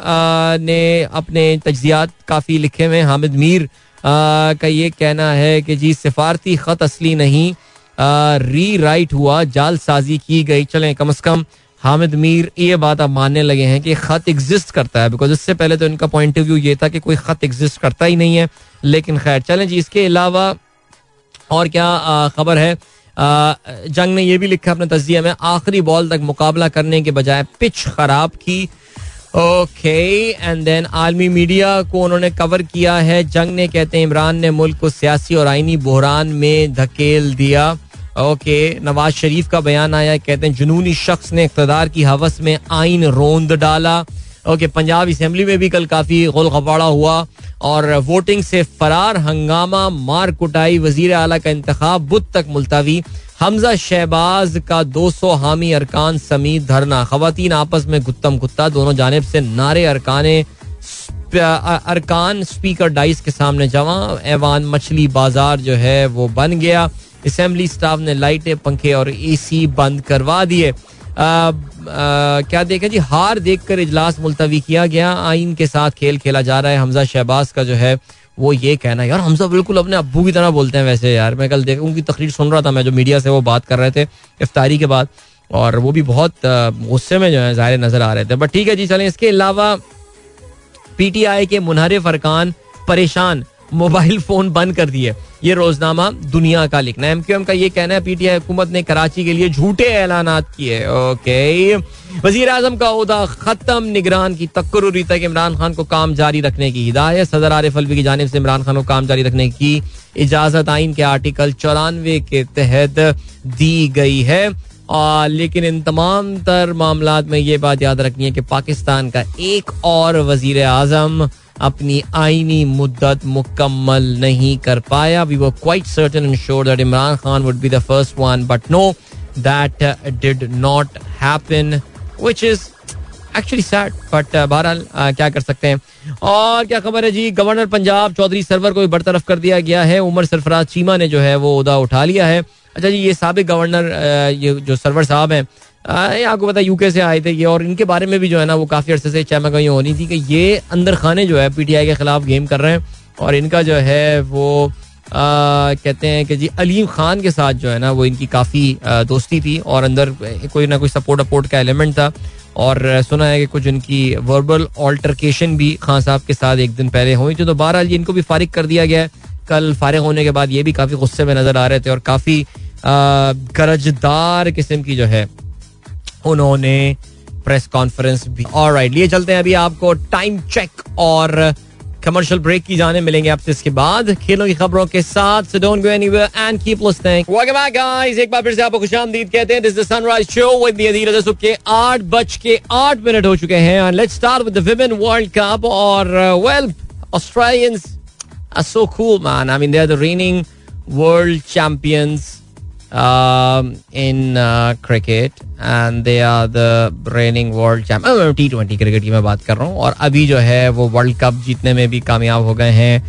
ने अपने तजियात काफ़ी लिखे हुए हामिद मीर का ये कहना है कि जी, सिफारती खत असली नहीं री राइट हुआ जाल साजी की गई। चले, कम अज कम हामिद मीर, ये बात अब मानने लगे हैं कि खत एग्जिस्ट करता है बिकॉज़ इससे पहले तो इनका पॉइंट ऑफ़ व्यू ये था कि कोई खत एग्जिस्ट करता ही नहीं है। लेकिन खैर, चलें जी, इसके अलावा और क्या खबर है? जंग ने यह भी लिखा अपने तजिया में, आखिरी बॉल तक मुकाबला करने के बजाय पिच खराब की। ओके एंड देन आलमी मीडिया को उन्होंने कवर किया है। जंग ने, कहते हैं, इमरान ने मुल्क को सियासी और आईनी बहरान में धकेल दिया। ओके, नवाज़ शरीफ का बयान आया कहते हैं, जुनूनी शख्स ने इकतदार की हवस में आइन रोंद डाला। ओके पंजाब असम्बली में भी कल काफ़ी गोल खपाड़ा हुआ और वोटिंग से फरार हंगामा मार कुटाई वज़ीर अला का इंतखब बुध तक मुलतवी। हमजा शहबाज का 200 हामी अरकान समीत धरना। खातन आपस में गुत्तम गुत्ता दोनों जानब से नारे अरकाने अरकान स्पीकर डाइस के सामने जमा। एवान मछली बाज़ार जो है वो बन गया। असम्बली स्टाफ ने लाइटें, पंखे और एसी बंद करवा दिए। क्या देखें जी, हार देखकर इजलास मुलतवी किया गया। आइन के साथ खेल खेला जा रहा है। हमजा शहबाज का जो है, वो ये कहना यार, हमजा बिल्कुल अपने अब्बू की तरह बोलते हैं वैसे यार। मैं कल देख उनकी तकरीर सुन रहा था मैं, जो मीडिया से वो बात कर रहे थे, इफ्तारी के बाद। और वो भी बहुत गुस्से में जो है, ज़ाहिर नज़र आ रहे थे। बट ठीक है जी, चलें। इसके अलावा, पीटीआई के मुनहरिफ अरकान परेशान। मोबाइल फ़ोन बंद कर दिए। ये रोजनामा दुनिया का लिखना है। एमक्यूएम का ये कहना है पीटीआई हुकूमत ने कराची के लिए झूठे ऐलान किए। ओके। वज़ीर आज़म का उहदा खत्म। निगरान की तकर्री तक इमरान खान को काम जारी रखने की हिदायत। सदर आरिफ अलवी की जानब से इमरान खान को काम जारी रखने की इजाज़त। आइन के आर्टिकल चौरानवे के तहत दी गई है। आ, लेकिन इन तमाम तर मामला में ये बात याद रखनी है कि पाकिस्तान का एक और वज़ीर आज़म अपनी आईनी मुद्दत मुकम्मल नहीं कर पाया. We were quite certain and sure that Imran Khan would be the first one but no that did not happen which is actually sad but बहरहाल क्या कर सकते हैं और क्या खबर है जी गवर्नर पंजाब चौधरी सरवर को भी बरतरफ कर दिया गया है उमर सरफराज चीमा ने जो है वो उदा उठा लिया है अच्छा जी ये सबक गवर्नर ये जो सरवर साहब हैं आपको पता यूके से आए थे ये और इनके बारे में भी जो है ना वो काफ़ी अर्से से चहमा कहीं होनी थी कि ये अंदर खाने जो है पीटीआई के खिलाफ गेम कर रहे हैं। और इनका जो है वो आ, कहते हैं कि जी अलीम खान के साथ जो है ना वो इनकी काफ़ी दोस्ती थी और अंदर कोई ना कोई सपोर्ट अपोर्ट का एलिमेंट था। और सुना है कि कुछ इनकी वर्बल ऑल्टरकेशन भी खान साहब के साथ एक दिन पहले हुई थी। तो बहरहाल ये इनको भी फारिग कर दिया गया है। कल फारिग होने के बाद ये भी काफ़ी गुस्से में नज़र आ रहे थे और काफ़ी गरजदार किस्म की जो है उन्होंने प्रेस कॉन्फ्रेंस भी और राइट लिए चलते हैं अभी आपको टाइम चेक और कमर्शियल ब्रेक की जाने मिलेंगे आपसे इसके बाद। खेलों की खबरों के साथ so don't go anywhere and keep listening welcome back guys एक बार फिर से आपको खुशामदीद कहते हैं। This is sunrise show with the Adeel सुबह के 8 बज के 8 मिनट हो चुके हैं and let's start with the women world cup और well Australians are so cool man I mean they are the reigning world champions in cricket and they are the reigning world champion T twenty cricket की मैं बात कर रहा हूँ, और अभी जो है वो वर्ल्ड कप जीतने में भी कामयाब हो गए हैं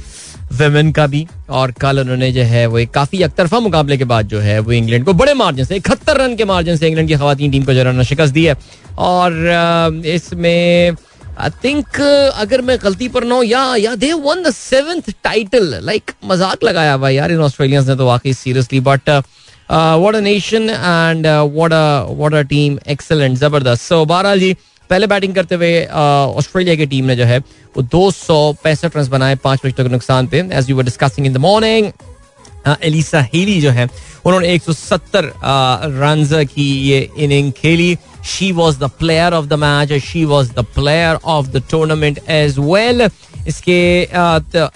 वेमेन का भी, और कल उन्होंने जो है वो एक काफ़ी अकतरफा मुकाबले के बाद जो है वो इंग्लैंड को बड़े मार्जिन से, इकहत्तर रन के मार्जिन से इंग्लैंड की खातन टीम को जो है शिकस्त दी है। और इसमें आई थिंक अगर मैं गलती पर ना yeah yeah they won the seventh title like मज़ाक लगाया हुआ यार इन ऑस्ट्रेलियंस ने तो वाकई seriously but what a nation and what a what a team excellent ज़बरदस्त सो बहरहाल जी पहले बैटिंग करते हुए ऑस्ट्रेलिया की टीम ने जो है वो दो सौ पैंसठ रन बनाए पाँच विकेटों के नुकसान पे as you were discussing in the morning Alyssa Healy जो है, उन्होंने 170 रन की ये इनिंग खेली. She was the player of the match she was the player of the tournament as well इसके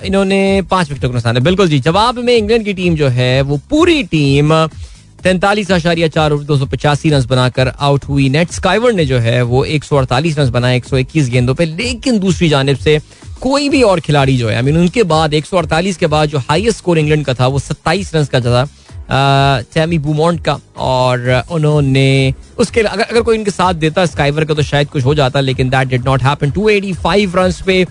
इन्होंने पाँच विकेटों को नुकसान है। बिल्कुल जी, जवाब में इंग्लैंड की टीम जो है, वो पूरी टीम तैंतालीस आशारिया, चार ओवर, दो सौ पचासी रन बनाकर आउट हुई। नेट स्काइवर ने जो है, वो एक सौ अड़तालीस रन बनाए, एक सौ इक्कीस गेंदों पर लेकिन दूसरी जानब से कोई भी और खिलाड़ी जो है आई मीन उनके बाद एक सौ अड़तालीस के बाद जो हाईएस्ट स्कोर इंग्लैंड का था, वो सत्ताईस रन का था सैमी बुमोंट का। और उन्होंने उसके अगर अगर कोई इनके साथ देता स्काइवर का तो शायद कुछ हो जाता, लेकिन that did not happen 285 runs पे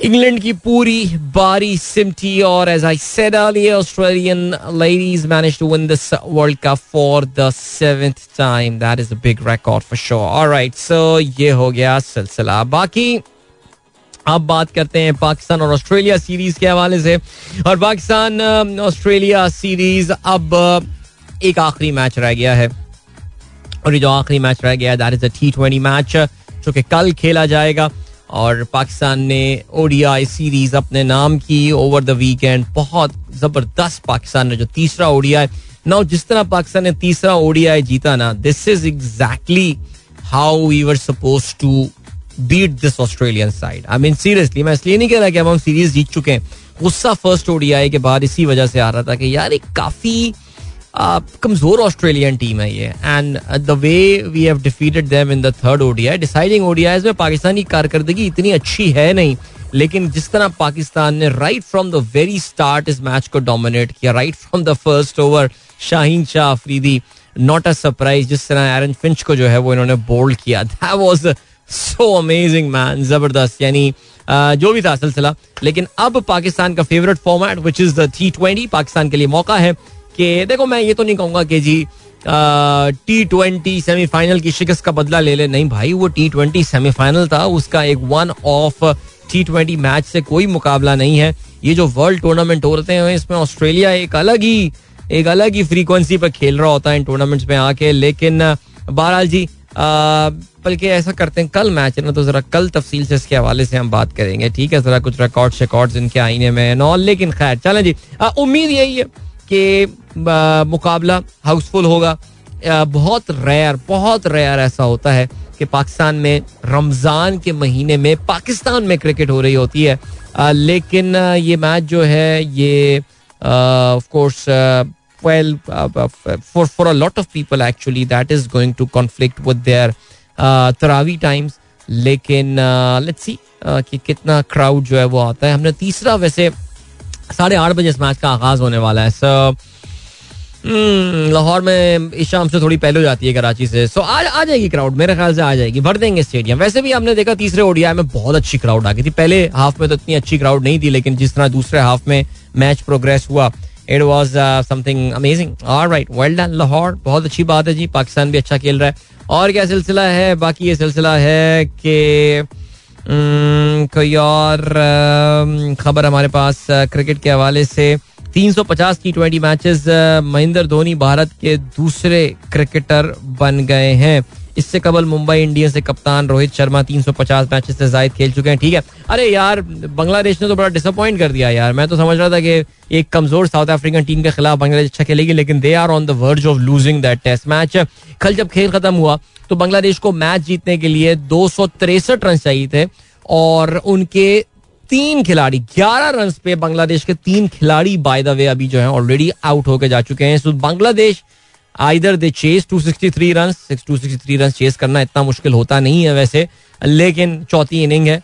इंग्लैंड की पूरी बारी सिमटी और as I said earlier Australian ladies manage to win this world cup for the seventh time that is a big record for sure alright so ये हो गया सिलसिला। बाकी अब बात करते हैं पाकिस्तान और ऑस्ट्रेलिया सीरीज़ के हवाले से। और पाकिस्तान ऑस्ट्रेलिया सीरीज़ अब एक आखिरी मैच रह गया है। और ये जो आखिरी मैच रह गया that is a T twenty match जो कि कल खेला जाएगा। और पाकिस्तान ने ओडीआई सीरीज़ अपने नाम की ओवर द वीकेंड बहुत ज़बरदस्त पाकिस्तान ने जो तीसरा ओडीआई नाउ जिस तरह पाकिस्तान ने तीसरा ओडीआई जीता ना this is exactly how we were suppose to beat this Australian side I mean seriously मैं इसलिए नहीं कह रहा कि अब हम सीरीज़ जीत चुके हैं। गुस्सा फ़र्स्ट ओडीआई के बाद इसी वजह से आ रहा था कि यार एक काफ़ी कमज़ोर ऑस्ट्रेलियन टीम है ये. And the way we have defeated them in the third ODI deciding ODI में पाकिस्तानी कारकर्दगी इतनी अच्छी है नहीं. लेकिन जिस तरह पाकिस्तान ने right from the very start इस मैच को डोमिनेट किया right from the first over Shaheen Shah Afridi not a surprise जिस तरह एरन फिंच को जो है वो इन्होंने बोल्ड किया. That was so amazing man ज़बरदस्त. यानी जो भी था सिलसिला. लेकिन अब पाकिस्तान का favourite format which is the T twenty Pakistan के लिए मौका है. कि, देखो मैं ये तो नहीं कहूँगा कि जी टी ट्वेंटी सेमीफाइनल की शिकस्त का बदला ले ले। नहीं भाई, वो टी ट्वेंटी सेमीफाइनल था, उसका एक one off T twenty match से कोई मुकाबला नहीं है। ये जो वर्ल्ड टूर्नामेंट होते हैं इसमें ऑस्ट्रेलिया एक अलग ही, एक अलग ही फ्रीक्वेंसी पर खेल रहा होता है इन टूर्नामेंट्स में आके। लेकिन, बहरहाल जी बल्कि ऐसा करते हैं, कल मैच है ना तो जरा कल तफसील से इसके हवाले से हम बात करेंगे। ठीक है, जरा कुछ रिकॉर्ड शिकॉर्ड इनके आईने में नॉल लेकिन खैर, चलें जी। उम्मीद यही है कि मुकाबला हाउसफुल होगा। बहुत रेयर बहुत रेयर ऐसा होता है कि पाकिस्तान में रमज़ान के महीने में पाकिस्तान में क्रिकेट हो रही होती है। लेकिन ये मैच जो है ये of course for for a lot of people actually that is going to conflict with their uh, तरावी टाइम्स लेकिन लेट्स सी कि कितना क्राउड जो है वो आता है। हमने तीसरा वैसे साढ़े आठ बजे इस मैच का आगाज़ होने वाला है। सो hmm, लाहौर में इस शाम से थोड़ी पहले हो जाती है कराची से। सो आज आ जाएगी क्राउड मेरे ख्याल से आ जाएगी। भर देंगे स्टेडियम वैसे भी हमने देखा तीसरे ओडिया में बहुत अच्छी क्राउड आ गई थी। पहले हाफ़ में तो इतनी अच्छी क्राउड नहीं थी लेकिन जिस तरह दूसरे हाफ़ में मैच प्रोग्रेस हुआ इट वॉज़ समथिंग अमेजिंग और राइट वेल डन लाहौर। बहुत अच्छी बात है जी। पाकिस्तान भी अच्छा खेल रहा है। और क्या सिलसिला है? बाकी ये सिलसिला है कि कोई और खबर हमारे पास क्रिकेट के हवाले से। 350 T twenty matches Mahendra Dhoni Bharat के दूसरे क्रिकेटर बन गए हैं। इससे कबल मुंबई इंडियंस के कप्तान रोहित शर्मा 350 मैचेस से जायद खेल चुके हैं, ठीक है? अरे यार, बांग्लादेश ने तो बड़ा डिसअपॉइंट कर दिया यार। मैं तो समझ रहा था कि एक कमज़ोर साउथ अफ्रीकन टीम के खिलाफ बांग्लादेश अच्छा खेलेगी, लेकिन they are on the verge of losing that test match कल जब खेल खत्म हुआ तो बांग्लादेश को मैच जीतने के लिए दो रन चाहिए थे, और उनके तीन खिलाड़ी 11 रन पे बांग्लादेश के तीन खिलाड़ी बाय द वे अभी जो है ऑलरेडी आउट होकर जा चुके हैं। Bangladesh either they chase 263 run 263 run chase करना इतना मुश्किल होता नहीं है वैसे, लेकिन चौथी इनिंग है।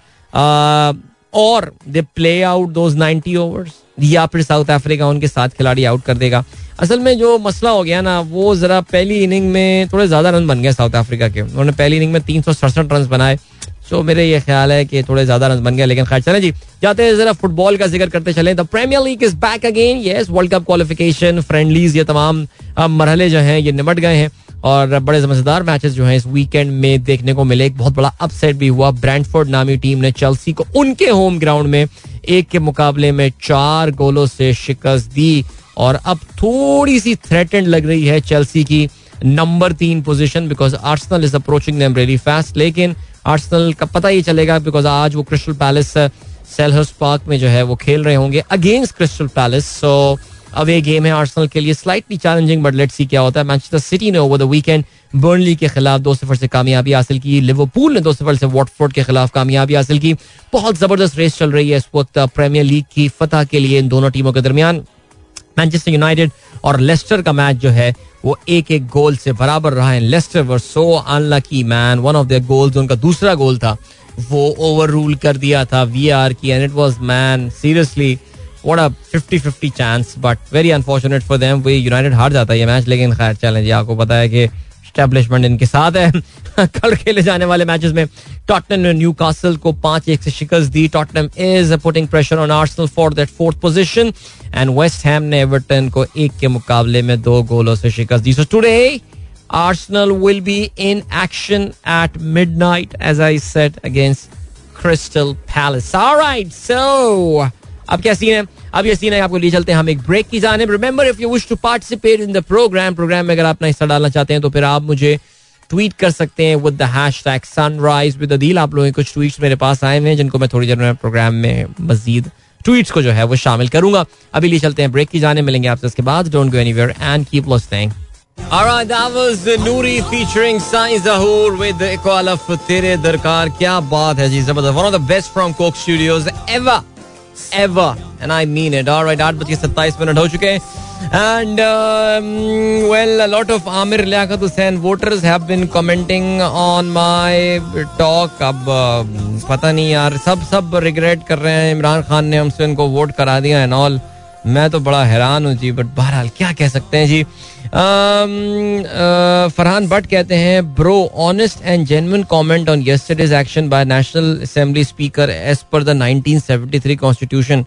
और they play out those 90 overs या फिर साउथ अफ्रीका उनके साथ खिलाड़ी आउट कर देगा। असल में जो मसला हो गया ना, वो जरा पहली इनिंग में थोड़े ज़्यादा रन बन गए साउथ अफ्रीका के। उन्होंने पहली इनिंग में तीन सौ सड़सठ रन बनाए। सो मेरे ये ख्याल है कि थोड़े ज़्यादा रन बन गए, लेकिन खैर चले जी। जाते हैं जरा फुटबॉल का ज़िक्र करते चले। The premier league is back again yes world cup qualification friendlies ये तमाम मरहले जो हैं, ये निमट गए हैं। और बड़े मज़ेदार मैचेस जो हैं इस वीकेंड में देखने को मिले। एक बहुत बड़ा अपसेट भी हुआ। ब्रांडफोर्ड नामी टीम ने चेल्सी को उनके होम ग्राउंड में एक के मुकाबले में चार गोलों से शिकस्त दी। और अब थोड़ी सी थ्रेटेंड लग रही है चेल्सी की नंबर तीन position because Arsenal is approaching really fast लेकिन आर्सनल का पता ही चलेगा बिकॉज़ आज वो क्रिस्टल पैलेस सेलहर्स पार्क में जो है वो खेल रहे होंगे अगेंस्ट क्रिस्टल पैलेस सो ये गेम है आर्सनल के लिए slightly challenging but let's see क्या होता है. मैनचेस्टर सिटी ने ओवर द वीकेंड बर्नली के खिलाफ दो सफ़र से कामयाबी हासिल की. लिवरपूल ने दो सफ़र से वॉटफोर्ड के खिलाफ कामयाबी हासिल की. बहुत ज़बरदस्त रेस चल रही है इस वक्त प्रीमियर लीग की फतह के लिए इन दोनों टीमों के दरमियान. मैनचेस्टर यूनाइटेड और लेस्टर का मैच जो है वो एक एक गोल से बराबर रहा है। Leicester were so unlucky man one of their goals उनका दूसरा गोल था, वो ओवर रूल कर दिया था वी आर की and it was man seriously what a fifty fifty chance but very unfortunate for them way United हार जाता है ये मैच लेकिन खैर चैलेंज आपको पता है कि स्टैब्लिशमेंट इनके साथ है। <laughs> कल खेले जाने वाले मैचेस में टॉटनम ने न्यू कासल को पाँच एक से शिकस्त दी। Tottenham is putting pressure on Arsenal for that fourth position and West Ham ने एवर्टन को एक के मुकाबले में दो गोलों से शिकस्त दी। So today Arsenal will be in action at midnight, as I said, against Crystal Palace. All right, so अब क्या सीन है? अब ये सीन है आपको ले चलते हैं हम एक ब्रेक की जाने remember if you wish to participate in the program program में अगर आप अपना हिस्सा डालना चाहते हैं तो फिर आप मुझे ट्वीट कर सकते हैं with the hashtag sunrise with Adeel आप लोगों के कुछ ट्वीट्स मेरे पास आए हैं जिनको मैं थोड़ी देर में प्रोग्राम में मजीद ट्वीट्स को जो है वो शामिल करूँगा अभी लिए चलते हैं ब्रेक की जाने मिलेंगे आपसे इसके बाद don't go anywhere and keep listening Alright, that was Nuri featuring Sai with Darkar. क्या बात है जी ज़बरदस्त One of the best from Coke Studios ever. Ever. And I mean it. Alright, आठ बज के सत्ताईस मिनट हो चुके हैं Well, a lot of Amir Liaquat Hussain voters have been commenting on my talk. अब पता नहीं यार सब सब रिग्रेट कर रहे हैं इमरान खान ने हमसे उनको वोट करा दिया एंड ऑल मैं तो बड़ा हैरान हूँ जी बट बहरहाल क्या कह सकते हैं जी फरहान भट्ट कहते हैं bro honest and genuine comment on yesterday's action by national assembly speaker as per the 1973 constitution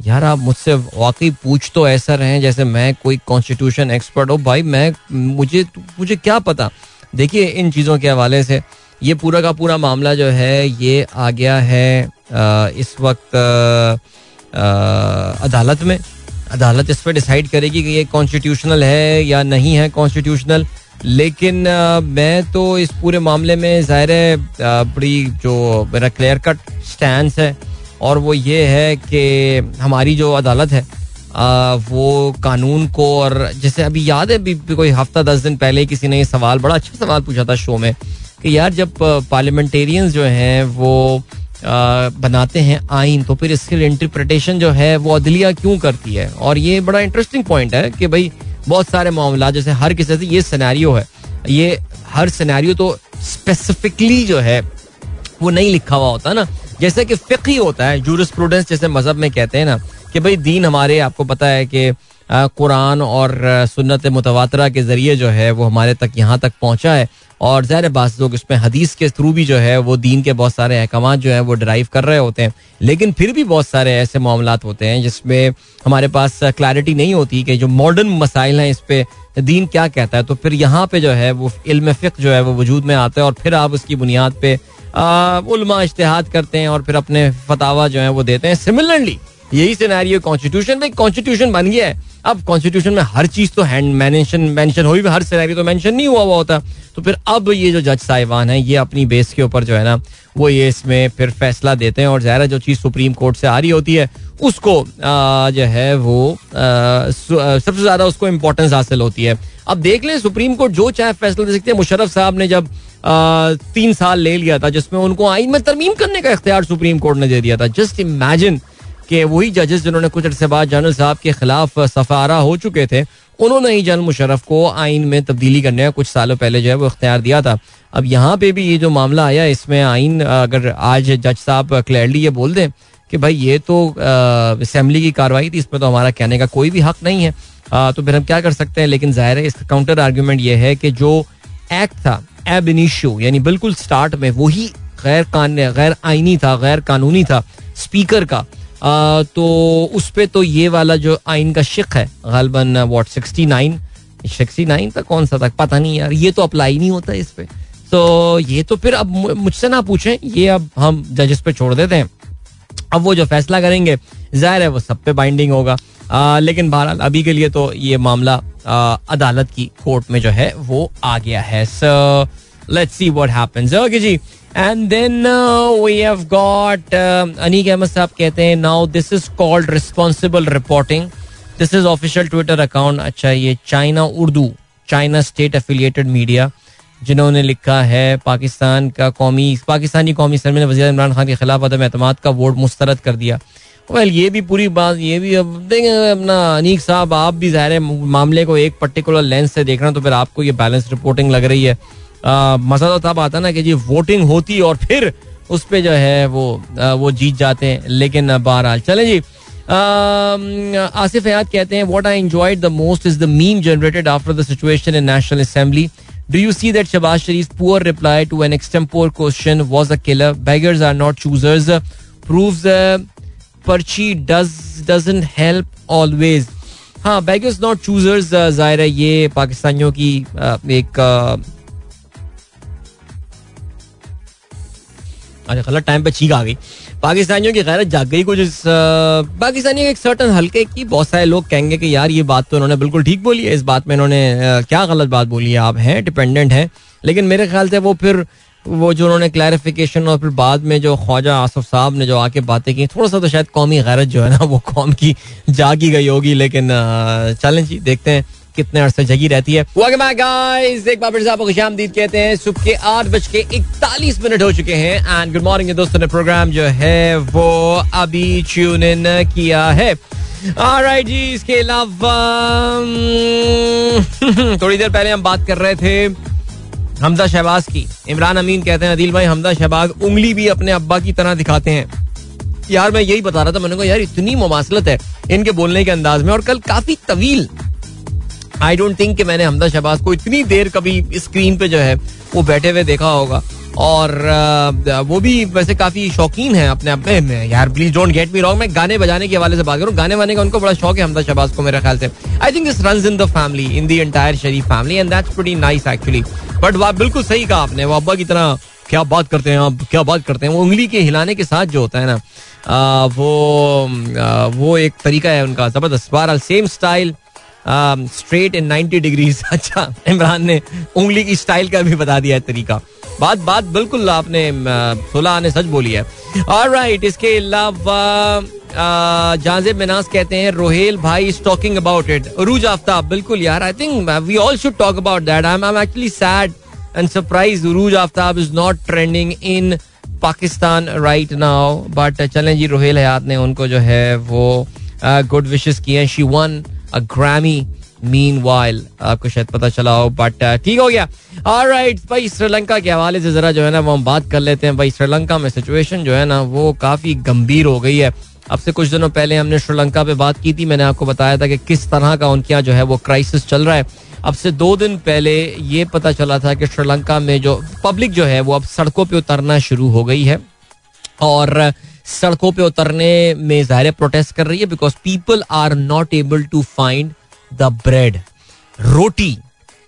यार आप मुझसे वाकई पूछ तो ऐसा रहे जैसे मैं कोई कॉन्स्टिट्यूशन एक्सपर्ट हो। भाई मैं मुझे मुझे क्या पता? देखिए इन चीज़ों के हवाले से ये पूरा का पूरा मामला जो है ये आ गया है आ, इस वक्त आ, आ, अदालत में। अदालत इस पर डिसाइड करेगी कि ये कॉन्स्टिट्यूशनल है या नहीं है कॉन्स्टिट्यूशनल लेकिन आ, मैं तो इस पूरे मामले में ज़ाहिर है बड़ी जो मेरा क्लियर कट स्टैंड है और वो ये है कि हमारी जो अदालत है आ, वो कानून को और जैसे अभी याद है भी, कोई हफ़्ता दस दिन पहले किसी ने ये सवाल बड़ा अच्छा सवाल पूछा था शो में कि यार जब पार्लियामेंटेरियंस जो हैं वो आ, बनाते हैं आइन तो फिर इसके इंटरप्रटेशन जो है वो अदलिया क्यों करती है? और ये बड़ा इंटरेस्टिंग पॉइंट है कि भाई बहुत सारे मामला जैसे हर किसी से ये सिनेरियो है ये हर सिनेरियो तो स्पेसिफिकली जो है वो नहीं लिखा हुआ होता ना। जैसे कि फिक होता है जूरस प्रूडेंस जैसे मज़हब में कहते हैं ना, कि भाई दीन हमारे, आपको पता है कि कुरान और सुन्नत मुतवातरा के ज़रिए जो है वो हमारे तक यहाँ तक पहुँचा है। और ज़ाहिर बात, लोग इसमें हदीस के थ्रू भी जो है वो दीन के बहुत सारे अहकाम जो है वो ड्राइव कर रहे होते हैं। लेकिन फिर भी बहुत सारे ऐसे मामला होते हैं जिसमें हमारे पास क्लैरिटी नहीं होती कि जो मॉडर्न मसाइल हैं इस पर दीन क्या कहता है। तो फिर यहाँ पे जो है वो इल्म फ़िक जो है वो वजूद में आता है और फिर आप उसकी बुनियाद पे उलमा इश्तहाद करते हैं और फिर अपने फतावा जो है वो देते हैं सिमिलरली। यही सिनेरियो कॉन्स्टिट्यूशन में। कॉन्स्टिट्यूशन बन गया है। अब कॉन्स्टिट्यूशन में हर चीज़ तो हैंड मेंशन मेंशन हुई हर सिनेरियो तो मेंशन नहीं हुआ हुआ होता। तो फिर अब ये जो जज साहिबान है, ये अपनी बेस के ऊपर जो है ना, वो ये इसमें फिर फैसला देते हैं। और ज़ाहिर जो चीज़ सुप्रीम कोर्ट से आ रही होती है, उसको जो है वो सबसे ज़्यादा उसको इम्पोर्टेंस हासिल होती है। अब देख लें, सुप्रीम कोर्ट जो चाहे फैसला दे सकते हैं। मुशरफ साहब ने जब तीन साल ले लिया था, जिसमें उनको आइन में तरमीम करने का इख्तियार सुप्रीम कोर्ट ने दे दिया था। जस्ट इमेजिन कि वही जजेस जिन्होंने कुछ अरसे बाद जनरल साहब के खिलाफ सफारा हो चुके थे उन्होंने ही जनरल मुशरफ को आइन में तब्दीली करने का कुछ सालों पहले जो है वो इख्तियार दिया था। अब यहाँ पे भी ये जो मामला आया इसमें आइन अगर आज जज साहब क्लियरली ये बोल दें कि भाई ये तो असम्बली की कार्रवाई थी इसमें तो हमारा कहने का कोई भी हक नहीं है। आ, तो फिर हम क्या कर सकते हैं? लेकिन ज़ाहिर है इसका काउंटर आर्ग्यूमेंट ये है कि जो एक्ट था एब इनिशो यानी बिल्कुल स्टार्ट में वही गैर कान गैर आइनी था गैर कानूनी था स्पीकर का तो उस पर तो ये वाला जो आइन का शिक है गालबन what sixty nine sixty nine तक कौन सा तक पता नहीं यार ये तो अप्लाई नहीं होता इस पर तो ये तो फिर अब मुझसे ना पूछें ये अब हम जजेस पे छोड़ देते हैं। अब वो जो फैसला करेंगे ज़ाहिर है वो सब पे बाइंडिंग होगा। आ, लेकिन बहरहाल अभी के लिए तो ये मामला आ, अदालत की कोर्ट में जो है वो आ गया है। So let's see what happens okay ji and then we have got Aneeq Ahmed साहब कहते हैं now this is called responsible reporting this is official twitter account अच्छा ये China Urdu China state affiliated media जिन्होंने लिखा है, पाकिस्तान का कौमी, पाकिस्तानी कौमी सरमी ने वजी इमरान खान के खिलाफ अदम अतमाद का वोट मुस्तरद कर दिया। वेल ये भी पूरी बात, ये भी अब देखेंगे अपना अनीक साहब, आप भी ज़ाहिर मामले को एक पर्टिकुलर लेंस से देख रहे हैं तो फिर आपको ये बैलेंस रिपोर्टिंग लग रही है। मज़ा तो तब आता ना कि जी वोटिंग होती और फिर उस पर जो है वो आ, वो जीत जाते हैं लेकिन बहरहाल चले जी आसिफ हयात कहते हैं what I enjoyed the most is the meme generated after the situation in national assembly see that Shabazz Sharif's poor reply to an extempore question was a killer? Beggars are not choosers. Proves uh, Parchi does doesn't help always. हाँ beggars not choosers ज़ाहिर है ये पाकिस्तानियों की एक अच्छा गलत time पे चीख आ गई। पाकिस्तानियों की गैरत जाग गई कुछ पाकिस्तानियों एक सर्टन हल्के की बहुत सारे लोग कहेंगे कि यार, ये बात तो उन्होंने बिल्कुल ठीक बोली है, इस बात में इन्होंने क्या गलत बात बोली है, आप हैं डिपेंडेंट हैं। लेकिन मेरे ख्याल से वो फिर, वो जो उन्होंने क्लैरिफिकेशन और फिर बाद में जो ख्वाजा आसफ साहब ने जो आके बातें की, थोड़ा सा तो शायद कौमी गैरत जो है ना, वो कौम की जागी गई होगी, लेकिन चलें जी, देखते हैं। कितने अरसे जगी रहती है। गाइस एक बार फिर से आपको खुशामदीद कहते हैं। सुबह के आठ बज के इकतालीस मिनट हो चुके हैं एंड गुड मॉर्निंग दोस्तों ने प्रोग्राम जो है, वो अभी ट्यून इन किया है। Alright जी, इसके अलावा <laughs> थोड़ी देर पहले हम बात कर रहे थे हमदा शहबाज की। इमरान अमीन कहते हैं, अदिल भाई हमदा शहबाज उंगली भी अपने अब्बा की तरह दिखाते हैं। यार, मैं यही बता रहा था, मैंने कहा, यार, इतनी मुमासलत है इनके बोलने के अंदाज में, और कल काफ़ी तवील आई डोंट थिंक कि मैंने हमदा शहबाज को इतनी देर कभी स्क्रीन पे जो है वो बैठे हुए देखा होगा। और वो भी वैसे काफ़ी शौकीन है अपने आप में। यार please don't get me wrong मैं गाने बजाने के हवाले से बात करूँ। गाने वाने का उनको बड़ा शौक है हमदा शहबाज को मेरे ख्याल से। I think this run in the family in the entire Sharif family and that's pretty nice actually but वह बिल्कुल सही कहा आपने। वो अब्बा की तरह क्या बात करते हैं आप क्या बात करते हैं। वो उंगली के हिलाने के साथ जो होता है ना आ, वो आ, वो एक तरीका है उनका ज़बरदस्त। बहरहाल same style straight in 90 degrees अच्छा इमरान ने उंगली की स्टाइल का भी बता दिया है तरीका। बात बात बिल्कुल आपने सोलह ने सच बोली है। और राइट इसके अलावा जाजिब मिनास कहते हैं, रोहेल भाई is talking about it Rooj Aftab, बिल्कुल यार I think we all should talk about that I am actually sad and surprise Rooj Aftab is not trending in Pakistan right now but चलें जी, रोहेल हयात ने उनको जो है वो गुड विशेस किए she won a Grammy meanwhile आपको शायद पता चला हो बट uh, ठीक हो गया। और राइट भाई श्रीलंका के हवाले से जरा जो है ना वो हम बात कर लेते हैं। भाई श्रीलंका में सिचुएशन जो है ना वो काफ़ी गंभीर हो गई है। अब से कुछ दिनों पहले हमने श्रीलंका पे बात की थी। मैंने आपको बताया था कि किस तरह का उनके यहाँ जो है वो क्राइसिस चल रहा है। अब से दो दिन पहले ये पता चला था कि श्रीलंका में जो पब्लिक जो है वो अब सड़कों पे उतरना शुरू हो गई है। और सड़कों पे उतरने में ज़ाहिर प्रोटेस्ट कर रही है because people are not able to find the bread roti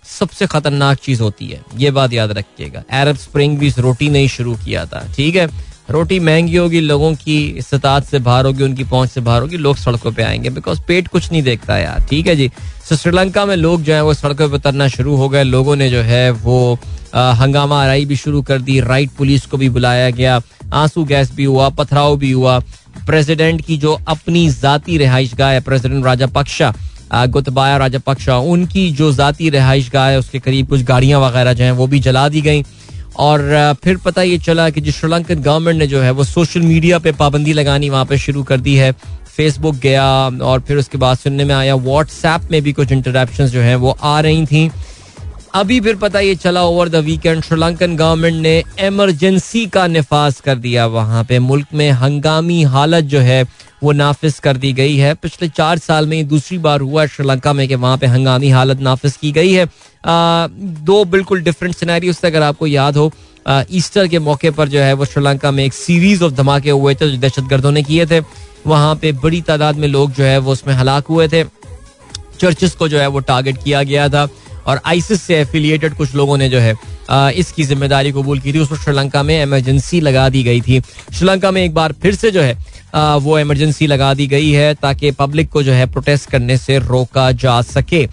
सबसे खतरनाक चीज़ होती है। ये बात याद रखिएगा। अरब स्प्रिंग भी इस रोटी ने ही शुरू किया था। ठीक है? रोटी महँगी होगी, लोगों की इस्तात से बाहर होगी, उनकी पहुँच से बाहर होगी, लोग सड़कों पे आएँगे बिकॉज़ पेट कुछ नहीं देखता यार, ठीक है जी? तो श्रीलंका में लोग जो है वो सड़कों पे उतरना शुरू हो गए, लोगों ने जो है वो हंगामा आराई भी शुरू कर दी, राइट पुलिस को भी बुलाया गया, आँसू गैस भी हुआ, पथराव भी हुआ, प्रेसिडेंट की जो अपनी जाती रिहाइश गाह है, प्रेसिडेंट राजा पक्षा गुतबाया राजा पक्षा, उनकी जो जाती रिहाइश गाह है, उसके करीब कुछ गाड़ियाँ वगैरह जो हैं वो भी जला दी गई। और फिर पता ये चला कि जो श्रीलंकन गवर्नमेंट ने जो है वो सोशल मीडिया पे पाबंदी लगानी वहाँ पे शुरू कर दी है। फेसबुक गया और फिर उसके बाद सुनने में आया व्हाट्सएप में भी कुछ इंटरप्शन जो है वो आ रही थी। अभी फिर पता ये चला over the weekend Sri Lankan government ने एमरजेंसी का नफाज कर दिया वहाँ पे। मुल्क में हंगामी हालत जो है वो नाफिज कर दी गई है। पिछले चार साल में दूसरी बार हुआ श्रीलंका में कि वहाँ पे हंगामी हालत नाफिज की गई है। आ, दो बिल्कुल डिफरेंट सिनेरियो से अगर आपको याद हो आ, ईस्टर के मौके पर जो है वो श्रीलंका में एक सीरीज़ ऑफ़ धमाके हुए थे जो दहशत गर्दों ने किए थे। वहाँ पे बड़ी तादाद में लोग जो है वो उसमें हलाक हुए थे। चर्चेस को जो है वो टारगेट किया गया था और आइसिस से एफिलिएटेड कुछ लोगों ने जो है आ, इसकी ज़िम्मेदारी कबूल की थी। उस पर श्रीलंका में इमरजेंसी लगा दी गई थी। श्रीलंका में एक बार फिर से जो है वो इमरजेंसी लगा दी गई है ताकि पब्लिक को जो है प्रोटेस्ट करने से रोका जा सके।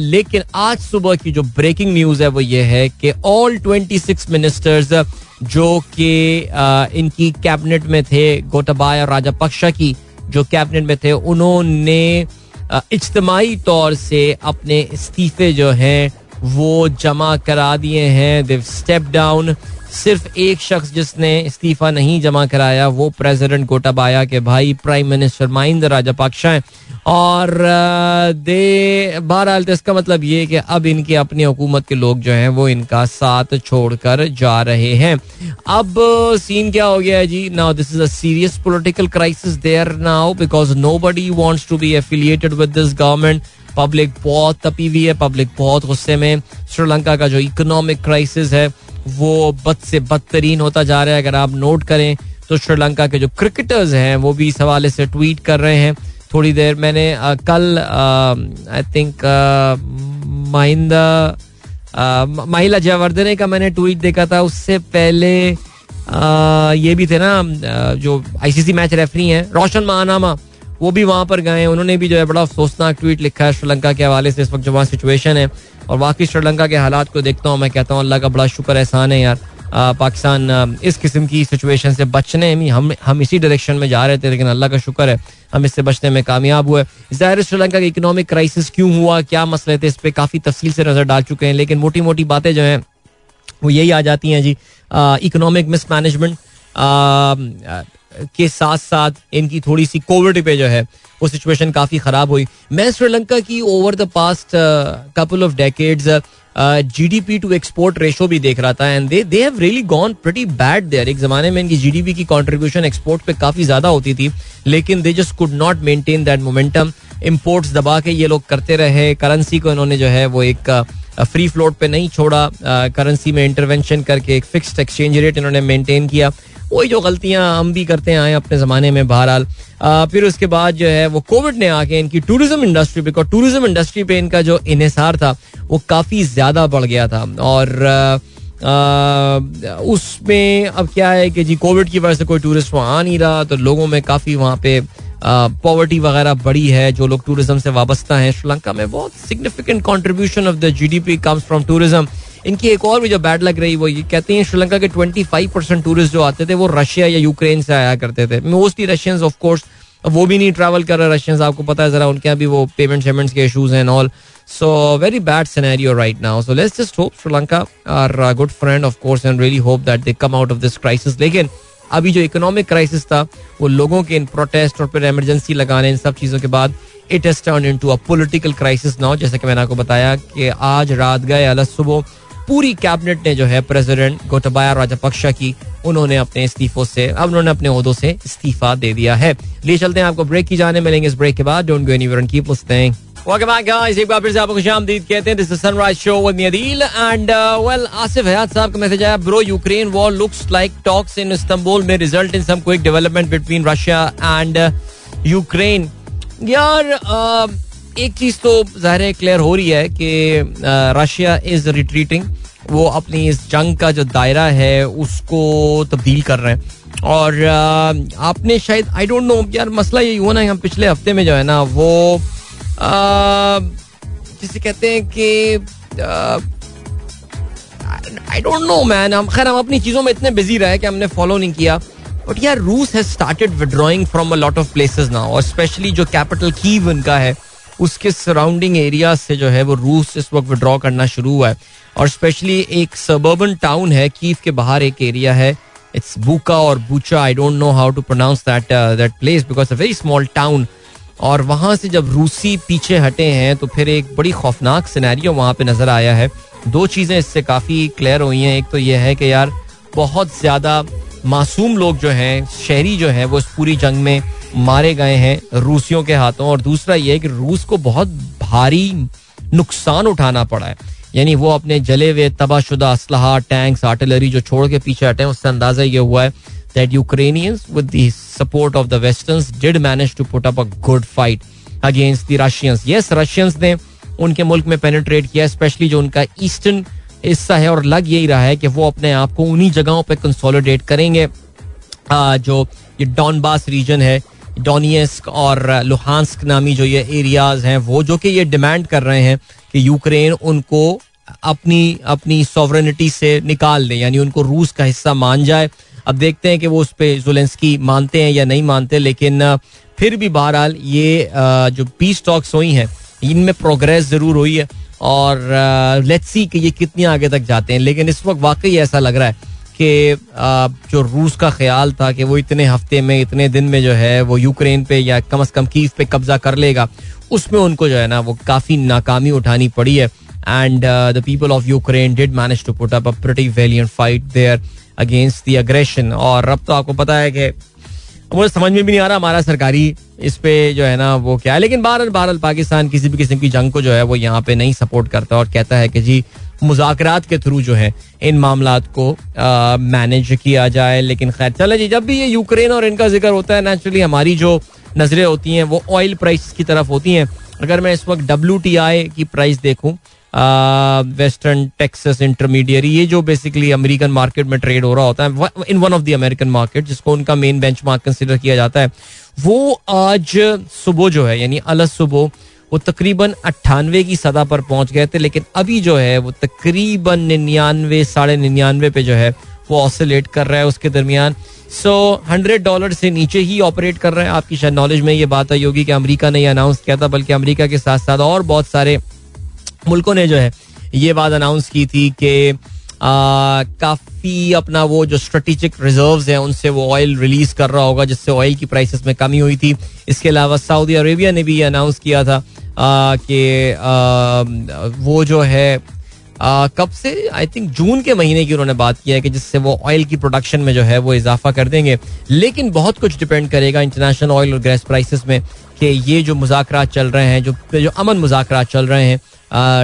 लेकिन आज सुबह की जो ब्रेकिंग न्यूज़ है वो ये है कि ऑल 26 मिनिस्टर्स जो कि इनकी कैबिनेट में थे गोटबाया राजापक्षा की जो कैबिनेट में थे, उन्होंने इज्तमाही तौर से अपने इस्तीफे जो हैं वो जमा करा दिए हैं। देव स्टेप डाउन सिर्फ़ एक शख्स जिसने इस्तीफा नहीं जमा कराया, वो प्रेसिडेंट गोटाबाया के भाई प्राइम मिनिस्टर महिंद्र राजापाक्षा हैं। और दे, बहरहाल तो इसका मतलब ये कि अब इनकी अपनी हुकूमत के लोग जो हैं, वो इनका साथ छोड़कर जा रहे हैं। अब सीन क्या हो गया है जी? Now this is a serious political crisis there now because nobody wants to be affiliated with this government public बहुत तपी हुई है पब्लिक बहुत गुस्से में। श्रीलंका का जो इकोनॉमिक क्राइसिस है वो बद से बदतरीन होता जा रहा है। अगर आप नोट करें तो श्रीलंका के जो क्रिकेटर्स हैं वो भी इस हवाले से ट्वीट कर रहे हैं। थोड़ी देर मैंने आ, कल आई थिंक महिंदा महिला जयवर्धने का मैंने ट्वीट देखा था। उससे पहले आ, ये भी थे ना जो आईसीसी मैच रेफरी हैं रोशन महानामा वो भी वहाँ पर गए उन्होंने भी जो है बड़ा अफसोसनाक ट्वीट लिखा है श्रीलंका के हवाले से इस वक्त जो वहाँ सिचुएशन है। और वाकई श्रीलंका के हालात को देखता हूँ, मैं कहता हूँ, अल्लाह का बड़ा शुक्र एहसान है यार। पाकिस्तान इस किस्म की सिचुएशन से बचने में हम हम इसी डायरेक्शन में जा रहे थे, लेकिन अल्लाह का शुक्र है, हम इससे बचने में कामयाब हुए। ज़ाहिर श्रीलंका का इकोनॉमिक क्राइसिस क्यों हुआ, क्या मसले थे, इस पर काफ़ी तफसील से नज़र डाल चुके हैं, लेकिन मोटी मोटी बातें जो हैं, वो यही आ जाती हैं जी। इकोनॉमिक मिसमैनेजमेंट के साथ साथ इनकी थोड़ी सी कोविड पे जो है, वो सिचुएशन काफ़ी ख़राब हुई। मैं श्रीलंका की over the past couple of decades GDP to export ratio भी देख रहा था and they they have really gone pretty bad there एक जमाने में इनकी जीडीपी की कंट्रीब्यूशन एक्सपोर्ट पे काफ़ी ज़्यादा होती थी, लेकिन they just could not maintain that momentum imports दबा के ये लोग करते रहे करेंसी को इन्होंने जो है, वो एक फ्री फ्लोट पे नहीं छोड़ा करेंसी में इंटरवेंशन करके एक फिक्स्ड एक्सचेंज रेट इन्होंने मेंटेन किया। वही जो गलतियाँ हम भी करते आए अपने ज़माने में बहरहाल। फिर उसके बाद जो है, वो कोविड ने आके इनकी tourism industry because tourism industry पे इनका जो इन्हिसार था, वो काफ़ी ज़्यादा बढ़ गया था। और उसमें अब क्या है कि जी कोविड की वजह से कोई टूरिस्ट वहाँ आ नहीं रहा तो लोगों में काफ़ी वहाँ पे पॉवर्टी वगैरह बड़ी है। जो लोग टूरिज़्म से वाबस्ता हैं, श्रीलंका में बहुत significant contribution of the G D P comes from tourism इनकी एक और भी जो बैड लग रही, वो ये कहते हैं श्रीलंका के ट्वेंटी फाइव परसेंट टूरिस्ट जो आते थे, वो रशिया या यूक्रेन से आया करते थे। मोस्टली रशियंस ऑफ़ कोर्स वो भी नहीं ट्रैवल कर रहे रशियंस आपको पता है जरा उनके यहाँ भी वो पेमेंट शेमेंट्स के इशूज हैं all so very bad scenario right now so let's just hope Sri Lanka are good friend of course and really hope that they come out of this crisis लेकिन, अभी जो इकोनॉमिक क्राइसिस था, वो लोगों के इन protest और फिर emergency लगाने, इन सब चीज़ों के बाद it has turn into a political crisis now जैसे कि मैंने आपको बताया कि आज रात गए, अलग सुबह पूरी कैबिनेट ने जो है प्रेसिडेंट गोटबाया राजापक्षा की उन्होंने अपने इस्तीफों से अब उन्होंने अपने उहदों से इस्तीफा दे दिया है। लिए चलते हैं आपको ब्रेक की जाने मिलेंगे इस ब्रेक के बाद। Don't go anywhere and keep listening. एक बार फिर से आपको खुशामदीद कहते हैं। This is sunrise show with me Adeel and well Asif Hayat साहब का मैसेज आया bro Ukraine war looks like talks in Istanbul में result in some quick development between Russia and Ukraine यार uh, एक चीज़ तो ज़ाहिर है क्लियर हो रही है कि रशिया इज़ रिट्रीटिंग वो अपनी इस जंग का जो दायरा है, उसको तब्दील कर रहे हैं। और आपने शायद आई डोंट नो यार मसला ये हुआ ना हम पिछले हफ़्ते में जो है ना, वो जिसे कहते हैं कि आई डोंट नो मैन हम, खैर, हम अपनी चीज़ों में इतने बिज़ी रहे कि हमने फॉलो नहीं किया। बट यार रूस has started withdrawing from a lot of places now और स्पेशली जो कैपिटल कीव उनका है उसके सराउंडिंग एरिया से जो है वो रूस इस वक्त विड्रॉ करना शुरू हुआ है। और स्पेशली एक सबर्बन टाउन है कीफ के बाहर एक एरिया है। इट्स बुका और Bucha I don't know how to pronounce that that place because a very small town और वहाँ से जब रूसी पीछे हटे हैं तो फिर एक बड़ी खौफनाक सिनेरियो वहाँ पे नज़र आया है। दो चीज़ें इससे काफ़ी क्लियर हुई हैं। एक तो यह है कि यार, बहुत ज़्यादा मासूम लोग जो हैं, शहरी जो हैं, वो इस पूरी जंग में मारे गए हैं रूसियों के हाथों। और दूसरा ये है कि रूस को बहुत भारी नुकसान उठाना पड़ा है। यानी वो अपने जले हुए तबाहशुदा असलाह टैंक्स आर्टिलरी जो छोड़ के पीछे हटे हैं, उससे अंदाज़ा ये हुआ है that Ukrainians with the support of the westerns did manage to put up a good fight against the Russians yes Russians ने उनके मुल्क में पेनिट्रेट किया स्पेशली जो उनका ईस्टर्न हिस्सा है, और लग यही रहा है कि वो अपने आप को उन्हीं जगहों पर कंसोलिडेट करेंगे। जो ये डॉनबास रीजन है डोनियस्क और लुहानस्क नामी जो ये एरियाज़ हैं, वो जो कि ये डिमांड कर रहे हैं कि यूक्रेन उनको अपनी अपनी सॉवरनिटी से निकाल दें, यानी उनको रूस का हिस्सा मान जाए। अब देखते हैं कि वो उस पर जुलेंसकी मानते हैं या नहीं मानते, लेकिन फिर भी बहरहाल ये जो पीस टॉक्स हुई हैं, इनमें प्रोग्रेस ज़रूर हुई है। और लेट्स सी कि ये कितनी आगे तक जाते हैं, लेकिन इस वक्त वाकई ऐसा लग रहा है कि जो रूस का ख्याल था कि वो इतने हफ़्ते में, इतने दिन में जो है, वो यूक्रेन पे या कम अज कम कीव पे कब्जा कर लेगा, उसमें उनको जो है ना, वो काफ़ी नाकामी उठानी पड़ी है। And the people of Ukraine did manage to put up a pretty valiant fight there against the aggression और अब तो आपको पता है कि मुझे समझ में भी नहीं आ रहा हमारा सरकारी इस पे जो है ना, वो क्या है। लेकिन बहरल बहरल पाकिस्तान किसी भी किस्म की जंग को जो है, वो यहाँ पे नहीं सपोर्ट करता और कहता है कि जी मुजाकरात के थ्रू जो है, इन मामला को मैनेज किया जाए। लेकिन खैर, चले जी, जब भी ये यूक्रेन और इनका ज़िक्र होता है नेचुरली हमारी जो नज़रें होती हैं, वो ऑयल प्राइस की तरफ़ होती हैं। अगर मैं इस वक्त डब्ल्यू टी आई की प्राइस देखूँ वेस्टर्न टेक्सस इंटरमीडियरी ये जो बेसिकली अमेरिकन मार्केट में ट्रेड हो रहा होता है in one of the American market जिसको उनका मेन बेंच मार्क कंसिडर किया जाता है, वो आज सुबह जो है, यानी अलग सुबह वो तकरीबन अट्ठानवे की सतह पर पहुँच गए थे, लेकिन अभी जो है वो तकरीबन निन्यानवे, साढ़े निन्यानवे पे जो है वो ऑसिलेट कर रहा है उसके दरमियान। सो हंड्रेड डॉलर से नीचे ही ऑपरेट कर रहा है। आपकी शायद नॉलेज में ये बात आई होगी कि अमेरिका ने अनाउंस किया था, बल्कि अमेरिका के साथ साथ और बहुत सारे मुल्कों ने जो है ये बात अनाउंस की थी कि काफ़ी अपना वो जो स्ट्रेटेजिक रिज़र्व हैं, उनसे वो ऑयल रिलीज़ कर रहा होगा, जिससे ऑयल की प्राइसेस में कमी हुई थी। इसके अलावा सऊदी अरेबिया ने भी अनाउंस किया था कि वो जो है कब से? आई थिंक जून के महीने की उन्होंने बात किया है कि जिससे वो ऑयल की प्रोडक्शन में जो है वो इजाफा कर देंगे। लेकिन बहुत कुछ डिपेंड करेगा इंटरनेशनल ऑयल और गैस प्राइसेस में कि ये जो मुजाकर चल रहे हैं, जो जो अमन मुजाकर चल रहे हैं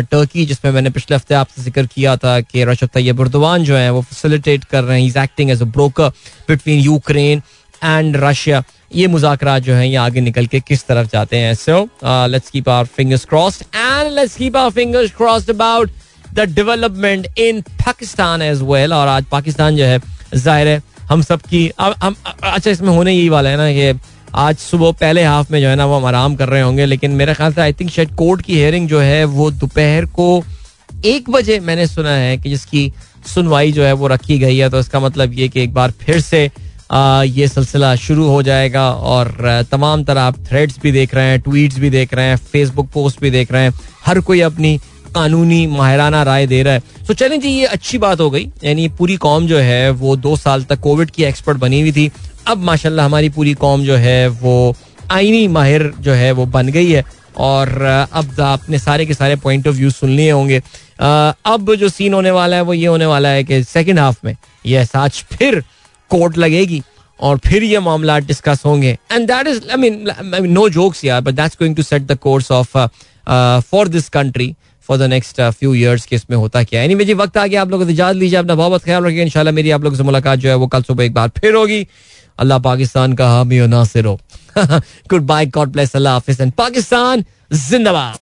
टर्की जिसमें मैंने पिछले हफ़्ते आपसे ज़िक्र किया था कि रशद तैयब उर्दवान जो है, वो फैसिलिटेट कर रहे हैं is acting as a broker between Ukraine and Russia ये मुजाकर जो है, ये आगे निकल के किस तरफ़ जाते हैं? So let's keep our fingers crossed and let's keep our fingers crossed about the development in Pakistan as well और आज पाकिस्तान जो है ज़ाहिर है हम सब की हम अच्छा इसमें होने यही वाला है ना कि आज सुबह पहले हाफ़ में जो है ना वो हम आराम कर रहे होंगे लेकिन मेरे ख्याल से आई थिंक शायद कोर्ट की हेयरिंग जो है वो दोपहर को एक बजे मैंने सुना है कि जिसकी सुनवाई जो है वो रखी गई है तो इसका मतलब ये कि एक बार फिर से आ, ये सिलसिला शुरू हो जाएगा और तमाम तरह आप थ्रेड्स भी देख रहे हैं ट्वीट्स भी देख रहे हैं फेसबुक पोस्ट भी देख रहे हैं हर कोई अपनी कानूनी माहिराना राय दे रहा है। तो चलें जी, ये अच्छी बात हो गई। यानी पूरी कौम जो है, वो दो साल तक कोविड की एक्सपर्ट बनी हुई थी। अब माशाल्लाह हमारी पूरी कौम जो है, वो आईनी माहिर जो है, वो बन गई है। और अब आपने सारे के सारे पॉइंट ऑफ़ व्यू सुन लिए होंगे। अब जो सीन होने वाला है, वो ये होने वाला है कि सेकेंड हाफ़ में ये आज फिर कोर्ट लगेगी और फिर ये मामला डिस्कस होंगे। And that is I mean no jokes यार but that's going to set the course of for this country for the next few years के इसमें होता क्या है। जी, वक्त आ गया, आप लोग इजाज़त लीजिए अपना बहुत ख्याल रखिए। इंशाल्लाह मेरी आप लोग से मुलाकात जो है वो कल सुबह एक बार फिर होगी। अल्लाह पाकिस्तान का हामी नासिर हो। गुड बाय गॉड ब्लेस अल्लाह हाफिज। एंड पाकिस्तान, जिंदाबाद।